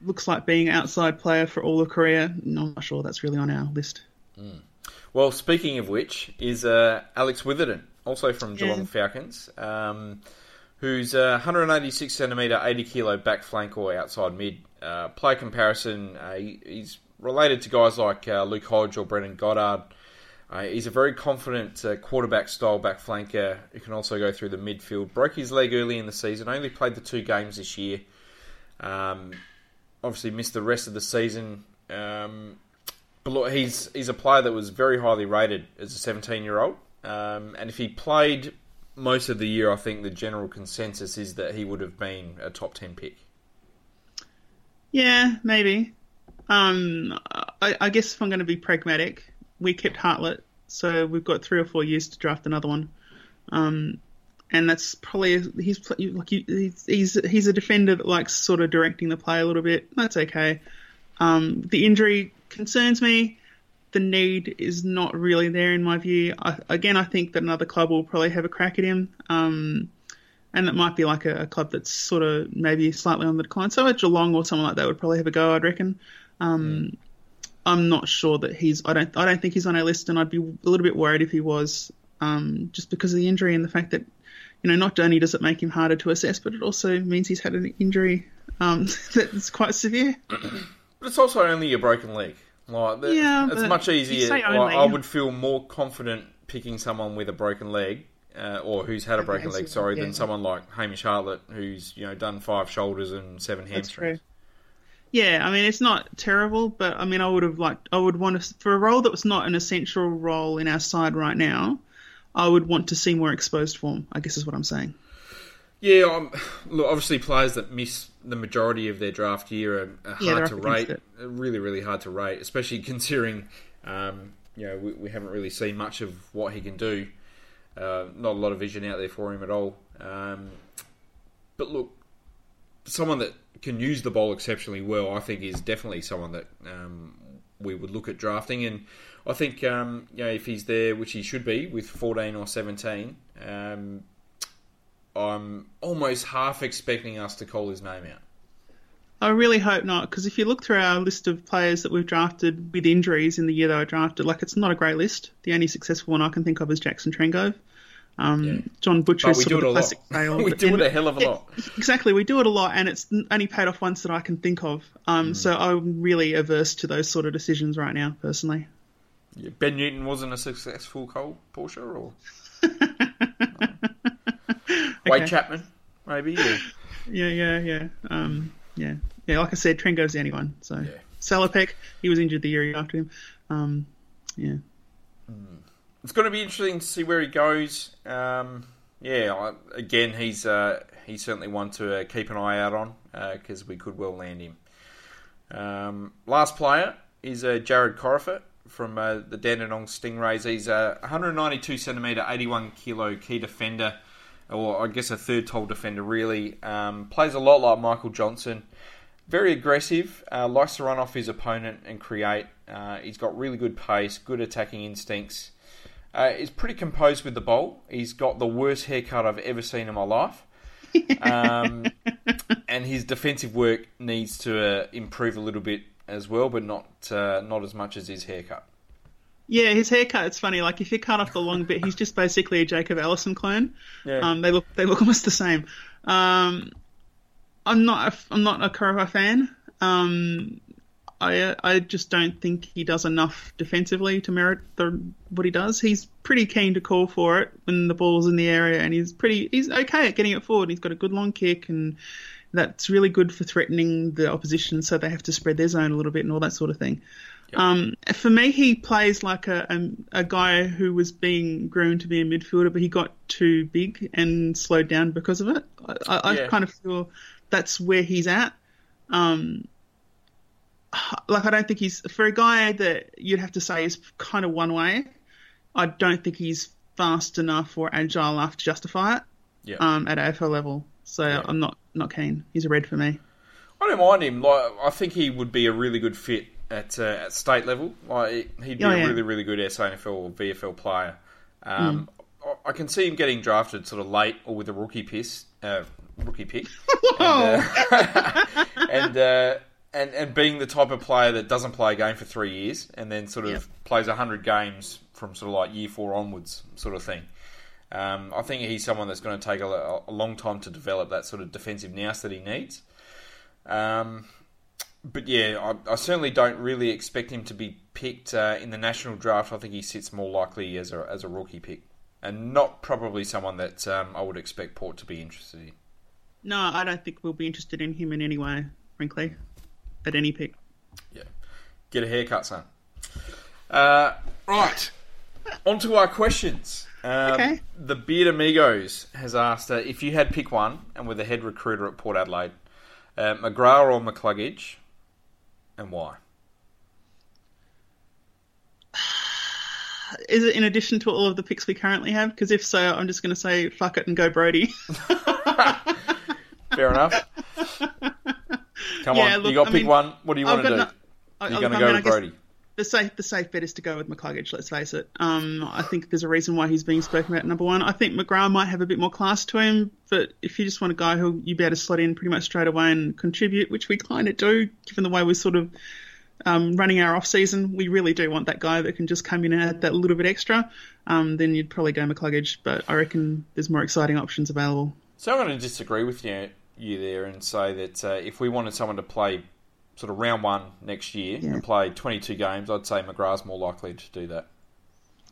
looks like being outside player for all of I'm not sure that's really on our list. Well, speaking of which, is uh, Alex Witherden, also from Geelong Yeah. Falcons, um, who's a 186 centimetre, 80 kilo back flank or outside mid. Uh, play comparison, uh, he, he's related to guys like uh, Luke Hodge or Brendan Goddard. Uh, he's a very confident uh, quarterback style back flanker who can also go through the midfield. Broke his leg early in the season, only played the two games this year. Um, obviously missed the rest of the season. Um, but look, he's he's a player that was very highly rated as a 17 year old, um, and if he played most of the year, I think the general consensus is that he would have been a top 10 pick. Yeah, maybe. Um, I, I guess if I'm going to be pragmatic, we kept Hartlett, so we've got three or four years to draft another one. Um, and that's probably he's like he's he's he's a defender that likes sort of directing the play a little bit. That's okay. Um, the injury concerns me. The need is not really there in my view. I, again, I think that another club will probably have a crack at him. Um, and it might be like a, a club that's sort of maybe slightly on the decline. So a Geelong or someone like that would probably have a go, I'd reckon. Um, I'm not sure that he's. I don't. I don't think he's on our list, and I'd be a little bit worried if he was, um, just because of the injury and the fact that, you know, not only does it make him harder to assess, but it also means he's had an injury um, that's quite severe. But it's also only a broken leg. Like, that- Yeah, it's much easier. Like. I would feel more confident picking someone with a broken leg, uh, or who's had a broken leg, sorry, yeah. than someone like Hamish Hartlett, who's you know done five shoulders and seven That's hamstrings. Yeah, I mean it's not terrible, but I mean I would have liked. I would want to for a role that was not an essential role in our side right now. I would want to see more exposed form. I guess is what I'm saying. Yeah, um, look, obviously players that miss the majority of their draft year are, are Yeah, hard to rate. it. Really, really hard to rate, especially considering um, you know we, we haven't really seen much of what he can do. Uh, not a lot of vision out there for him at all. Um, but look, someone that can use the ball exceptionally well, I think, is definitely someone that um, we would look at drafting. And I think um, you know if he's there, which he should be, with fourteen or seventeen. Um, I'm almost half expecting us to call his name out. I really hope not, because if you look through our list of players that we've drafted with injuries in the year they were drafted, like it's not a great list. The only successful one I can think of is Jackson Trengove. Um, Yeah. John Butcher sort of the a classic fail. we do it a hell of a Yeah, lot. Exactly, we do it a lot, and it's only paid off once that I can think of. Um, Hmm. So I'm really averse to those sort of decisions right now, personally. Yeah, Ben Newton wasn't a successful Cole Porsche, or Wade Okay. Chapman, maybe. Or... Yeah, yeah, yeah. Um, yeah, yeah. Like I said, Trengove's the only one. So Yeah. Salopek, he was injured the year after him. Um, yeah. It's going to be interesting to see where he goes. Um, yeah, again, he's uh, he's certainly one to uh, keep an eye out on because we could well land him. Um, last player is uh, Jared Corrifer from uh, the Dandenong Stingrays. He's a 192 centimetre, 81 kilo key defender, or I guess a third tall defender. Really um, plays a lot like Michael Johnson. Very aggressive, uh, likes to run off his opponent and create. Uh, he's got really good pace, good attacking instincts. Uh, he's pretty composed with the ball. He's got the worst haircut I've ever seen in my life. Um, and his defensive work needs to uh, improve a little bit as well, but not uh, not as much as his haircut. Yeah, his haircut. It's funny. Like if you cut off the long bit, he's just basically a Jacob Allison clone. Yeah. Um, they look they look almost the same. Um, I'm not a, I'm not a Corriver fan. Um, I I just don't think he does enough defensively to merit the what he does. He's pretty keen to call for it when the ball's in the area, and he's pretty he's okay at getting it forward. He's got a good long kick, and that's really good for threatening the opposition, so they have to spread their zone a little bit and all that sort of thing. Um, for me, he plays like a, a a guy who was being groomed to be a midfielder, but he got too big and slowed down because of it. I, I, Yeah. I kind of feel that's where he's at. Um, like I don't think he's for a guy that you'd have to say is kind of one way. I don't think he's fast enough or agile enough to justify it Yeah. um, at AFL level. So I'm not not keen. He's a red for me. I don't mind him. Like, I think he would be a really good fit at uh, at state level. Like, he'd be Oh, a really, really good SANFL or VFL player. Um, I- I can see him getting drafted sort of late or with a rookie piss, uh, rookie pick, and uh, and, uh, and and being the type of player that doesn't play a game for three years and then sort of Yep. plays hundred games from sort of like year four onwards, sort of thing. Um, I think he's someone that's going to take a, a long time to develop that sort of defensive nous that he needs. Um, but yeah, I, I certainly don't really expect him to be picked uh, in the national draft. I think he sits more likely as a as a rookie pick, and not probably someone that um, I would expect Port to be interested in. No, I don't think we'll be interested in him in any way, frankly, at any pick. Yeah, get a haircut, son. Uh, right, on to our questions. Um, Okay. The Beard Amigos has asked uh, if you had pick one and were the head recruiter at Port Adelaide, uh, McGrath or McCluggage, and why? Is it in addition to all of the picks we currently have? Because if so, I'm just going to say fuck it and go Brodie. Fair enough. Come Yeah, on, look, you got I pick mean, one. What do you want to do? no- I- You're going to I go mean, with Brodie. The safe, the safe bet is to go with McCluggage. Let's face it. Um, I think there's a reason why he's being spoken about number one. I think McGrath might have a bit more class to him, but if you just want a guy who you be able to slot in pretty much straight away and contribute, which we kind of do, given the way we're sort of um, running our off season, we really do want that guy that can just come in and add that little bit extra. Um, then you'd probably go McCluggage, but I reckon there's more exciting options available. So I'm going to disagree with you, you there and say that uh, if we wanted someone to play sort of round one next year Yeah. and play 22 games, I'd say McGrath's more likely to do that.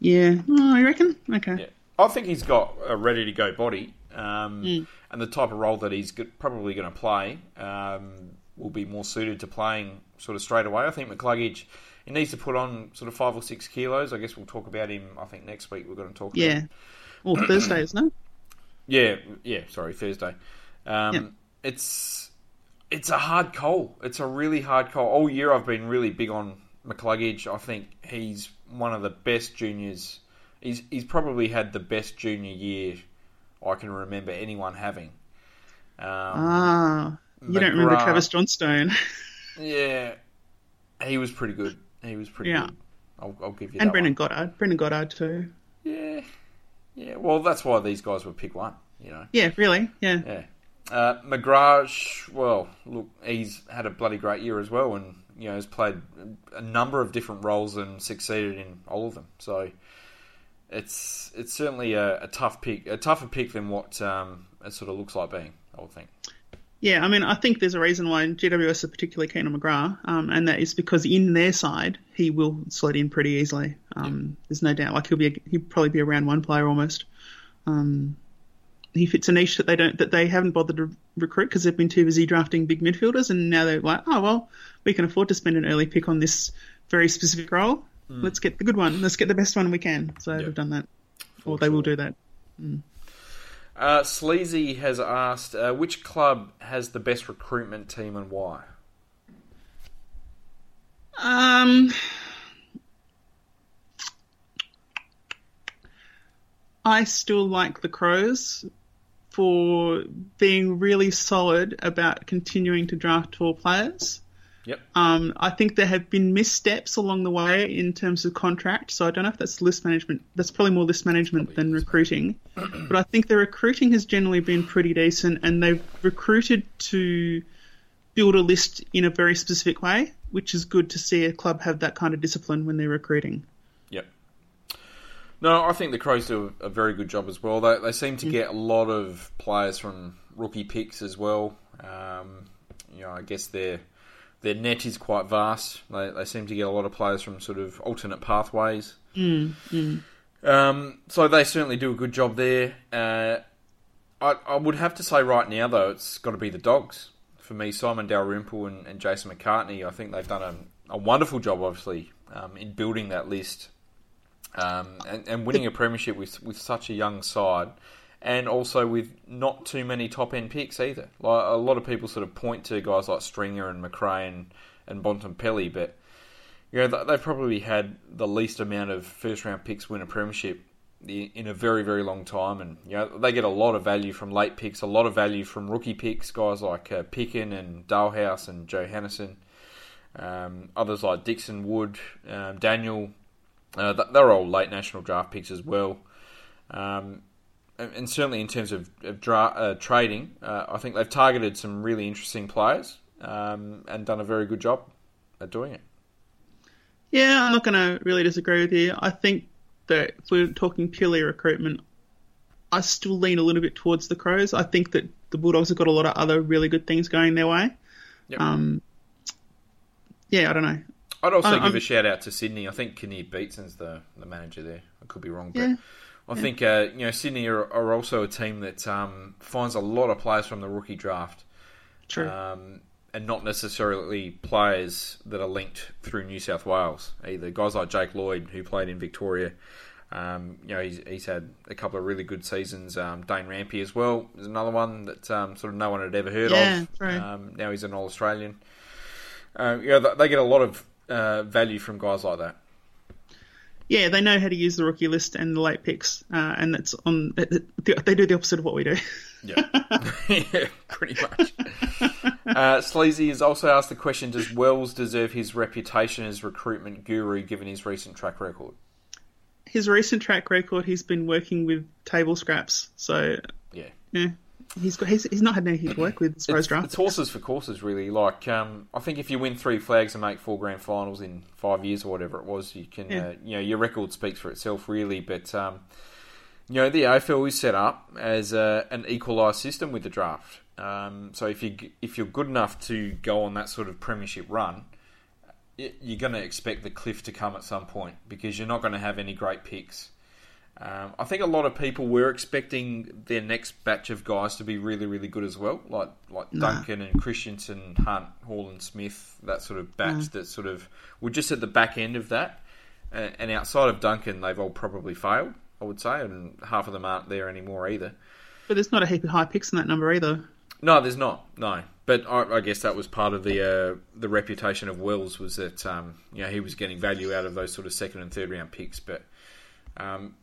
Yeah, oh, you reckon? Okay. Yeah, I think he's got a ready to go body, um, Hmm. and the type of role that he's probably going to play um, will be more suited to playing sort of straight away. I think McCluggage. He needs to put on sort of five or six kilos. I guess we'll talk about him. I think next week we're going to talk. about Yeah. Or Thursday, isn't it? Yeah, yeah. Sorry, Thursday. Um, Yeah. It's it's a hard call. It's a really hard call. All year I've been really big on McCluggage. I think he's one of the best juniors. He's he's probably had the best junior year I can remember anyone having. Um, Ah, you don't remember Travis Johnstone Yeah, he was pretty good. He was pretty Yeah. good. I'll, I'll give you and that Brendan one. Goddard. Brendan Goddard too. Yeah, yeah. Well, that's why these guys would pick one. You know. Yeah, really. Yeah. Yeah. Uh, McGrath, well, look, he's had a bloody great year as well, and you know has played a number of different roles and succeeded in all of them. So it's it's certainly a, a tough pick, a tougher pick than what um, it sort of looks like being. I would think. Yeah, I mean, I think there's a reason why GWS are particularly keen on McGrath, um, and that is because in their side he will slot in pretty easily. Um, There's no doubt. Like he'll be, a, he'll probably be a round one player almost. Um, he fits a niche that they don't, that they haven't bothered to recruit because they've been too busy drafting big midfielders, and now they're like, oh well, we can afford to spend an early pick on this very specific role. Let's get the good one. Let's get the best one we can. So they've done that, or they will do that. Uh, Sleazy has asked, uh, which club has the best recruitment team and why? Um, I still like the Crows for being really solid about continuing to draft tall players. Yep. Um, I think there have been missteps along the way in terms of contract, so I don't know if that's list management. That's probably more list management than recruiting. but I think the recruiting has generally been pretty decent, and they've recruited to build a list in a very specific way, which is good to see a club have that kind of discipline when they're recruiting. No, I think the Crows do a very good job as well. They, they seem to get a lot of players from rookie picks as well. Um, you know, I guess their their net is quite vast. They, they seem to get a lot of players from sort of alternate pathways. Um, so they certainly do a good job there. Uh, I, I would have to say right now, though, it's got to be the Dogs. For me, Simon Dalrymple and, and Jason McCartney, I think they've done a a wonderful job, obviously, um, in building that list um, and, and winning a premiership with with such a young side, and also with not too many top end picks either. Like a lot of people sort of point to guys like Stringer and McRae and, and Bontempelli, but you know they've probably had the least amount of first round picks win a premiership in a very very long time, and you know they get a lot of value from late picks, a lot of value from rookie picks, guys like uh, Picken and Dahlhaus and Johannisen. Um, others like Dickson Wood, um, Daniel, uh, they're all late national draft picks as well. Um, and, and, certainly in terms of, of dra- uh, trading, uh, I think they've targeted some really interesting players um, and done a very good job at doing it. Yeah, I'm not going to really disagree with you. I think that if we're talking purely recruitment, I still lean a little bit towards the Crows. I think that the Bulldogs have got a lot of other really good things going their way. Yep. Um, yeah, I don't know. I'd also give I'm, a shout out to Sydney. I think Kinnear Beatson's the, the manager there. I could be wrong, but yeah, I yeah. think uh, you know Sydney are, are, also a team that um, finds a lot of players from the rookie draft. True. Um, and not necessarily players that are linked through New South Wales either. Guys like Jake Lloyd, who played in Victoria, um, you know, he's, he's had a couple of really good seasons. Um, Dane Rampe as well is another one that um, sort of no one had ever heard yeah, of. Right. Um, now he's an All Australian. Uh, yeah, they get a lot of uh, value from guys like that. Yeah, they know how to use the rookie list and the late picks, uh, and that's on. They do the opposite of what we do. yeah, yeah pretty much. Uh, Sleazy has also asked the question: Does Wells deserve his reputation as recruitment guru, given his recent track record? His recent track record, he's been working with table scraps, so yeah, yeah he's got he's, he's not had anything to work with as far as draft. It's horses for courses, really. Like um, I think if you win three flags and make four grand finals in five years or whatever it was, you can yeah. uh, you know your record speaks for itself, really. But um, you know the AFL is set up as a, an equalised system with the draft. Um, so if you if you're good enough to go on that sort of premiership run, you're going to expect the cliff to come at some point because you're not going to have any great picks. Um, I think a lot of people were expecting their next batch of guys to be really, really good as well, like like nah. Duncan and Christensen, Hunt, Hall and Smith, that sort of batch mm. that sort of were just at the back end of that. Uh, and outside of Duncan, they've all probably failed, I would say, and half of them aren't there anymore either. But there's not a heap of high picks in that number either. No, there's not. No, but I, I guess that was part of the uh, the reputation of Wells was that um, you know he was getting value out of those sort of second and third round picks, but um,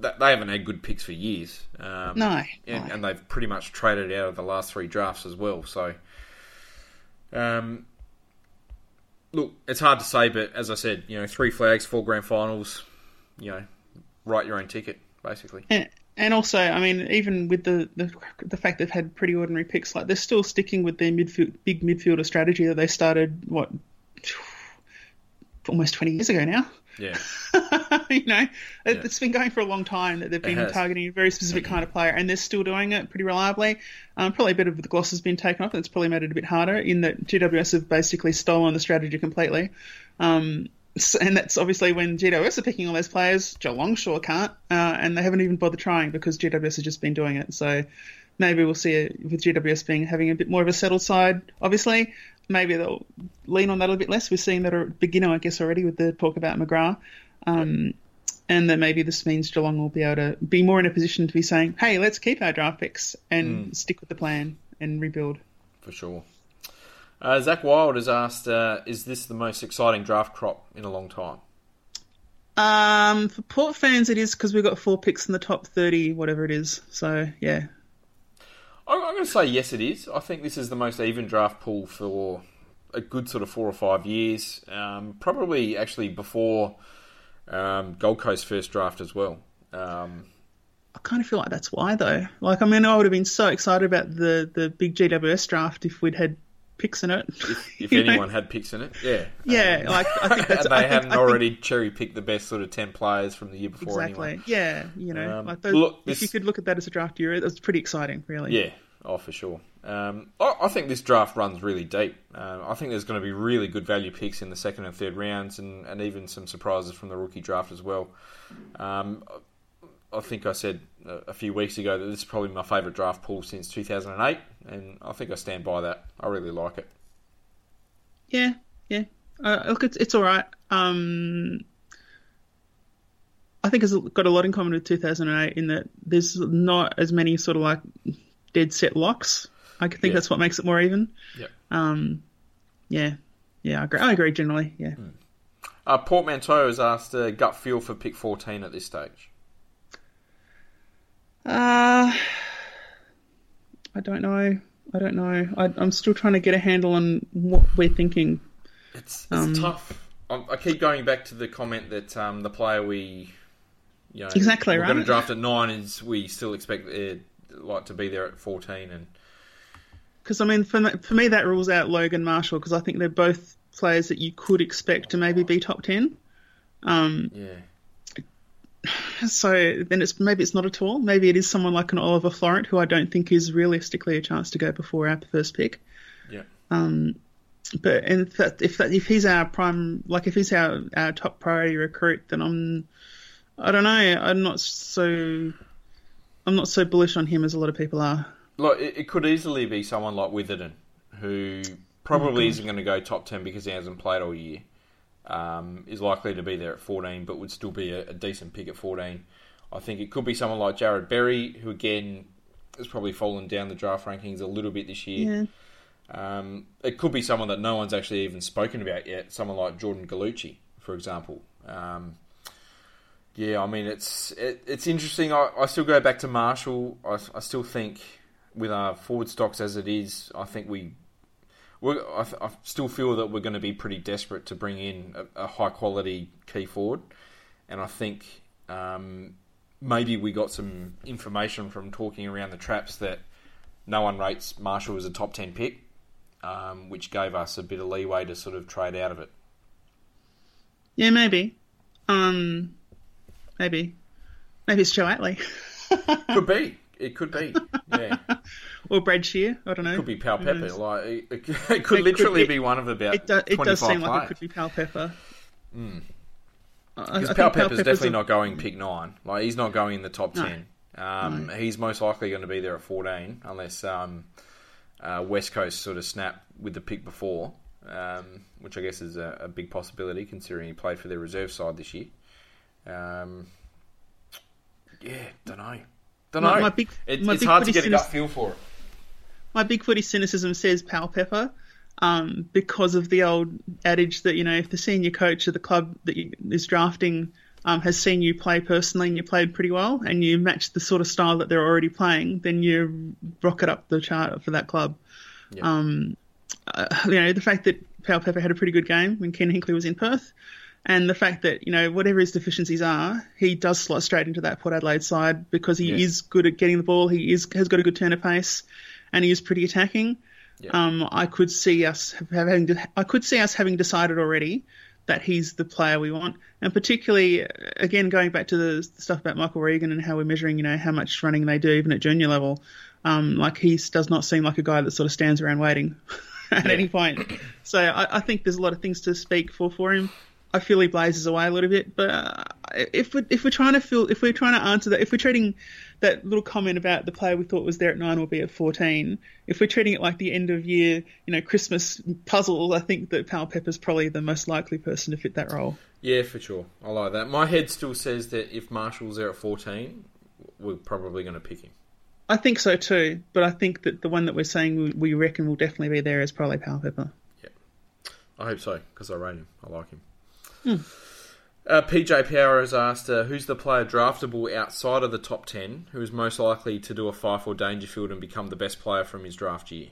they haven't had good picks for years. Um, no, and, no, and, they've pretty much traded out of the last three drafts as well. So, um, look, it's hard to say, but as I said, you know, three flags, four grand finals, you know, write your own ticket, basically. And, and also, I mean, even with the, the the fact they've had pretty ordinary picks, like they're still sticking with their midfield, big midfielder strategy that they started what almost twenty years ago now. Yeah. you know, yeah. it's been going for a long time that they've been targeting a very specific kind of player, and they're still doing it pretty reliably. Um, probably a bit of the gloss has been taken off, and it's probably made it a bit harder in that GWS have basically stolen the strategy completely. Um, and that's obviously when GWS are picking all those players, Geelong sure can't, uh, and they haven't even bothered trying because GWS has just been doing it. So maybe we'll see it with GWS being having a bit more of a settled side, obviously, maybe they'll lean on that a little bit less. We're seeing that at beginner, I guess, already with the talk about McGrath. Um, and that maybe this means Geelong will be able to be more in a position to be saying, hey, let's keep our draft picks and mm. stick with the plan and rebuild. For sure. Uh, Zach Wild has asked, uh, is this the most exciting draft crop in a long time? Um, for Port fans, it is because we've got four picks in the top 30, whatever it is. So, yeah, I'm, going to say yes, it is. I think this is the most even draft pool for a good sort of four or five years. Um, probably actually before um, Gold Coast first draft as well. Um, I kind of feel like that's why though. Like I mean, I would have been so excited about the the big GWS draft if we'd had picks in it. If, if anyone know? had picks in it, yeah, yeah. Um, like I think that's, they I hadn't think, already think... cherry picked the best sort of ten players from the year before. Exactly. Anyway. Yeah, you know, um, like those, look, this... if you could look at that as a draft year, it was pretty exciting, really. Yeah. Oh, for sure. Um, I, I, think this draft runs really deep. Uh, I think there's going to be really good value picks in the second and third rounds, and, and even some surprises from the rookie draft as well. Um, I think I said a few weeks ago that this is probably my favourite draft pool since 2008, and I think I stand by that. I really like it. Yeah, yeah. Uh, look, it's it's all right. Um, I think it's got a lot in common with 2008 in that there's not as many sort of like dead set locks. I think Yeah. that's what makes it more even. Yeah. Um, yeah, yeah, I agree. I agree generally. Yeah. Uh, Portmanteau has asked uh, gut feel for pick 14 at this stage. Uh, I don't know. I don't know. I, I'm still trying to get a handle on what we're thinking. It's, it's Um, tough. I, I keep going back to the comment that um, the player we, you know, Exactly, we're right. going to draft at nine is we still expect it like to be there at 14 and Because I mean, for me, for me, that rules out Logan Marshall because I think they're both players that you could expect to maybe be top ten. Um, yeah. So then it's maybe it's not at all. Maybe it is someone like an Oliver Florent who I don't think is realistically a chance to go before our first pick. Yeah. Um, but and if that, if that, if he's our prime, like if he's our our top priority recruit, then I'm, I don't know. I'm not so, I'm not so bullish on him as a lot of people are. Look, it, it could easily be someone like Witherden, who probably isn't going to go top 10 because he hasn't played all year. Um, is likely to be there at 14, but would still be a, a decent pick at 14. I think it could be someone like Jarrod Berry, who again has probably fallen down the draft rankings a little bit this year. Yeah. Um, it could be someone that no one's actually even spoken about yet. Someone like Jordan Gallucci, for example. Um, yeah, I mean it's it, it's interesting. I, I still go back to Marshall. I, I still think with our forward stocks as it is, I think we. We're, I, I still feel that we're going to be pretty desperate to bring in a, a high quality key forward, and I think um, maybe we got some information from talking around the traps that no one rates Marshall as a top ten pick, um, which gave us a bit of leeway to sort of trade out of it. Yeah, maybe. Um, maybe. Maybe it's Joe Atley. Could be. It could be. Yeah. or Brad Shear. I don't know. It Could be Pal Pepper. Like it, it could It could literally be- be, one of about It, do, it twenty does five seem like it could be Pal Pepper. Mm. Because Pal Pepper's Pepper's definitely a- not going pick nine. Like he's not going in the top No. ten. Um, He's most likely going to be there at fourteen, unless um, uh, West Coast sort of snap with the pick before, um, which I guess is a, a big possibility considering he played for their reserve side this year. Um, yeah, don't know. Don't My- know. my big- It- my it's big hard to get a gut feel for it. my big footy cynicism says Pal Pepper um, because of the old adage that you know if the senior coach of the club that you, is drafting um, has seen you play personally and you played pretty well and you match the sort of style that they're already playing, then you rocket up the chart for that club. Yeah. Um, uh, you know the fact that Pal Pepper had a pretty good game when Ken Hinkley was in Perth. And the fact that you know whatever his deficiencies are, he does slot straight into that Port Adelaide side because he Yeah. is good at getting the ball. He is has got a good turn of pace, and he is pretty attacking. Yeah. Um, I could see us having I could see us having decided already that he's the player we want, and particularly uh, again going back to the stuff about Michael Regan and how we're measuring, you know, how much running they do even at junior level. Um, like he does not seem like a guy that sort of stands around waiting at Yeah. any point. So I, I think there's a lot of things to speak for for him. I feel he blazes away a little bit, but uh, if we're, if we're trying to feel, if we're trying to answer that, if we're treating that little comment about the player we thought was there at nine will be at fourteen, if we're treating it like the end of year, you know, Christmas puzzle, I think that Pal Pepper's probably the most likely person to fit that role. Yeah, for sure. I like that. My head still says that if Marshall's there at 14, we're probably going to pick him. I think so too, but I think that the one that we're saying we, we reckon will definitely be there is probably Pal Pepper. Yeah, I hope so, because I rate him. I like him. Uh, PJ Power has asked, uh, who's the player draftable outside of the top 10 who is most likely to do a Fyfe or Dangerfield and become the best player from his draft year?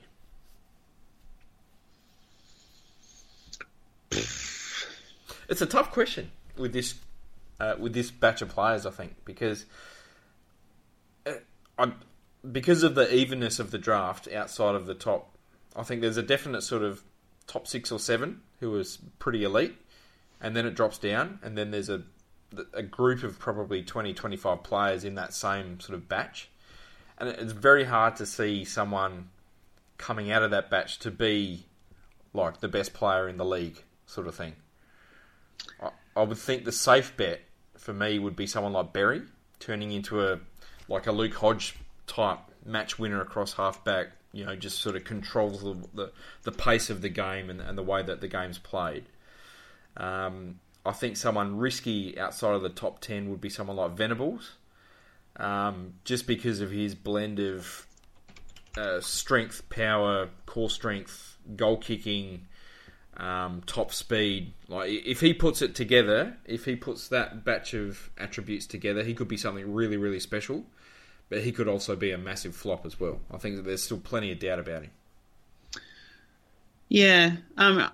It's a tough question with this uh, with this batch of players, I think, because uh, I, because of the evenness of the draft outside of the top, I think there's a definite sort of top six or seven who is pretty elite, and then it drops down, and then there's a a group of probably 20, 25 players in that same sort of batch, and it's very hard to see someone coming out of that batch to be like the best player in the league, sort of thing. I, I would think the safe bet for me would be someone like Berry turning into a like a Luke Hodge type match winner across halfback. You know, just sort of controls the the, the pace of the game and, and the way that the game's played. Um, I think someone risky outside of the top 10 would be someone like Venables, um, just because of his blend of uh, strength, power, core strength, goal kicking, um, top speed. Like if he puts it together, if he puts that batch of attributes together, he could be something really, really special. But he could also be a massive flop as well. I think that there's still plenty of doubt about him. Yeah, um,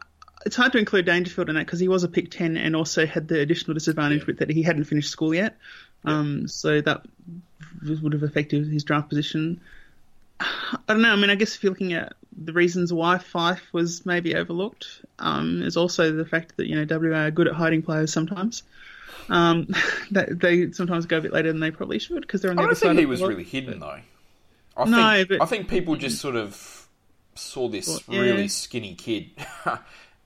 it's hard to include Dangerfield in that because he was a pick ten and also had the additional disadvantage Yeah. with that he hadn't finished school yet. Um, so that would have affected his draft position. I don't know. I mean, I guess if you're looking at the reasons why Fyfe was maybe overlooked, um, is also the fact that you know WA are good at hiding players sometimes. Um, that they sometimes go a bit later than they probably should because they're on the I other don't side. think he was really hidden though. I No, think, but- I think people just sort of saw this Well, yeah. really skinny kid,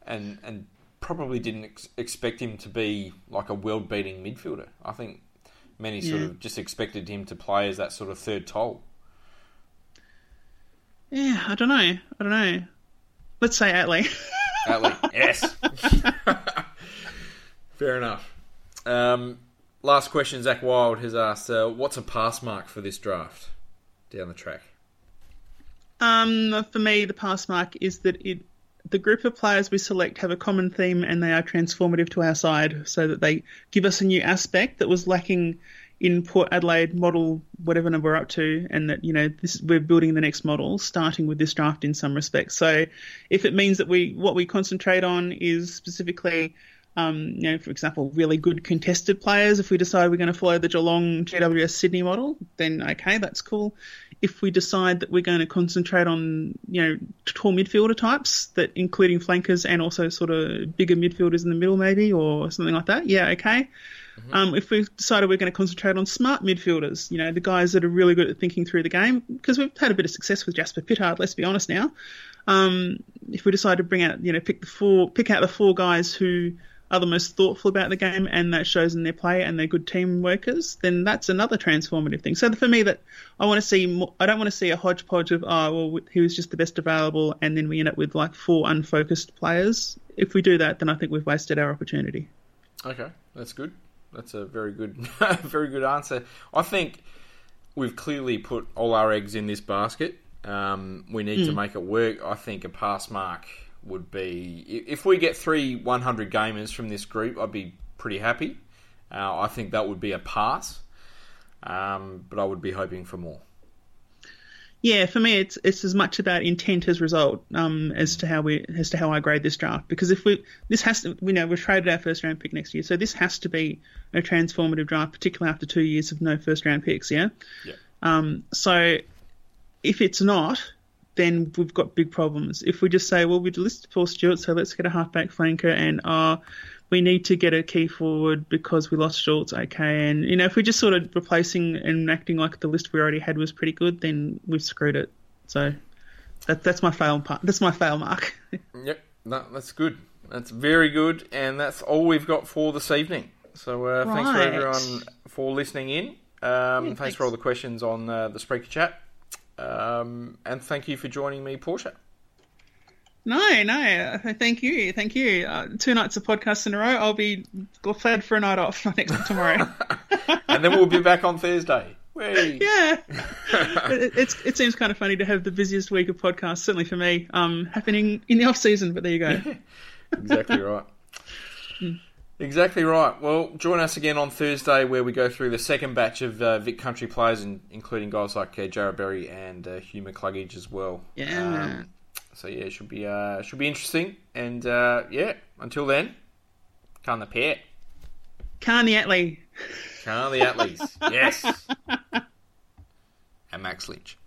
and and probably didn't ex- expect him to be like a world beating midfielder. I think many sort Yeah. of just expected him to play as that sort of third toll. Yeah, I don't know. I don't know. Let's say Atley. Atley, yes. Fair enough. Um, last question. Zach Wild has asked, uh, "What's a pass mark for this draft down the track?" Um, for me, the pass mark is that it the group of players we select have a common theme and they are transformative to our side, so that they give us a new aspect that was lacking in Port Adelaide model, whatever number we're up to, and that you know this we're building the next model, starting with this draft in some respects. So, if it means that we what we concentrate on is specifically. Um, you know, for example, really good contested players. If we decide we're going to follow the Geelong GWS Sydney model, then okay, that's cool if we decide that we're going to concentrate on you know tall midfielder types, that including flankers and also sort of bigger midfielders in the middle, maybe or something like that, yeah, okay. Um, if we've decided we're going to concentrate on smart midfielders, you know, the guys that are really good at thinking through the game, because we've had a bit of success with Jasper Pittard, let's be honest now. Um, if we decide to bring out, you know, pick the four, pick out the four guys who are the most thoughtful about the game and that shows in their play and they're good team workers, then that's another transformative thing. So for me, that I want to see, more, I don't want to see a hodgepodge of, oh, well, he was just the best available and then we end up with like four unfocused players. If we do that, then I think we've wasted our opportunity. Okay, that's good. That's a very good, very good answer. I think we've clearly put all our eggs in this basket. Um, we need to make it work. I think a pass mark would be if we get three 100 gamers from this group, I'd be pretty happy. Uh, I think that would be a pass, um, but I would be hoping for more. Yeah, for me, it's it's as much about intent as result um, as to how we as to how I grade this draft. Because if we this has to, you know we've traded our first round pick next year, so this has to be a transformative draft, particularly after two years of no first round picks. Yeah. Yeah. Um, so if it's not, then we've got big problems. If we just say, well, we've listed Paul Stewart, so let's get a halfback flanker, and uh, we need to get a key forward because we lost Schulz, okay. And, you know, if we're just sort of replacing and acting like the list we already had was pretty good, then we've screwed it. So that, that's my fail part. That's my fail mark. Yep, no, that's good. That's very good, and that's all we've got for this evening. So uh, thanks for everyone for listening in. Um, thanks, thanks. for all the questions on uh, the Spreaker chat, um, and thank you for joining me, Portia. no, no, uh, thank you. Thank you. Uh, two nights of podcasts in a row. I'll be glad for a night off next tomorrow. And then we'll be back on Thursday. Whee! yeah, it, it's it seems kind of funny to have the busiest week of podcasts, certainly for me, um, happening in the off season. But there you go. Exactly right. Exactly right. Well, join us again on Thursday where we go through the second batch of uh, Vic Country players, in, including guys like uh, Jarrod Berry and uh, Hugh McCluggage as well. Yeah. Um, so yeah, it should be uh, should be interesting. And uh, yeah, until then, can the pair, Carney Atley. can the Atleys, yes, and Max Lynch.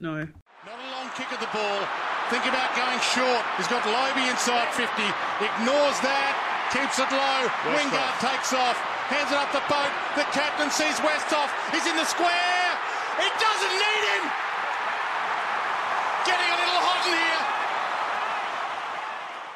No. Not a long kick of the ball. Think about going short. He's got Lobbe inside 50. Ignores that. Keeps it low. Wingard takes off. Hands it up the boat. The captain sees Westhoff. He's in the square. It doesn't need him. Getting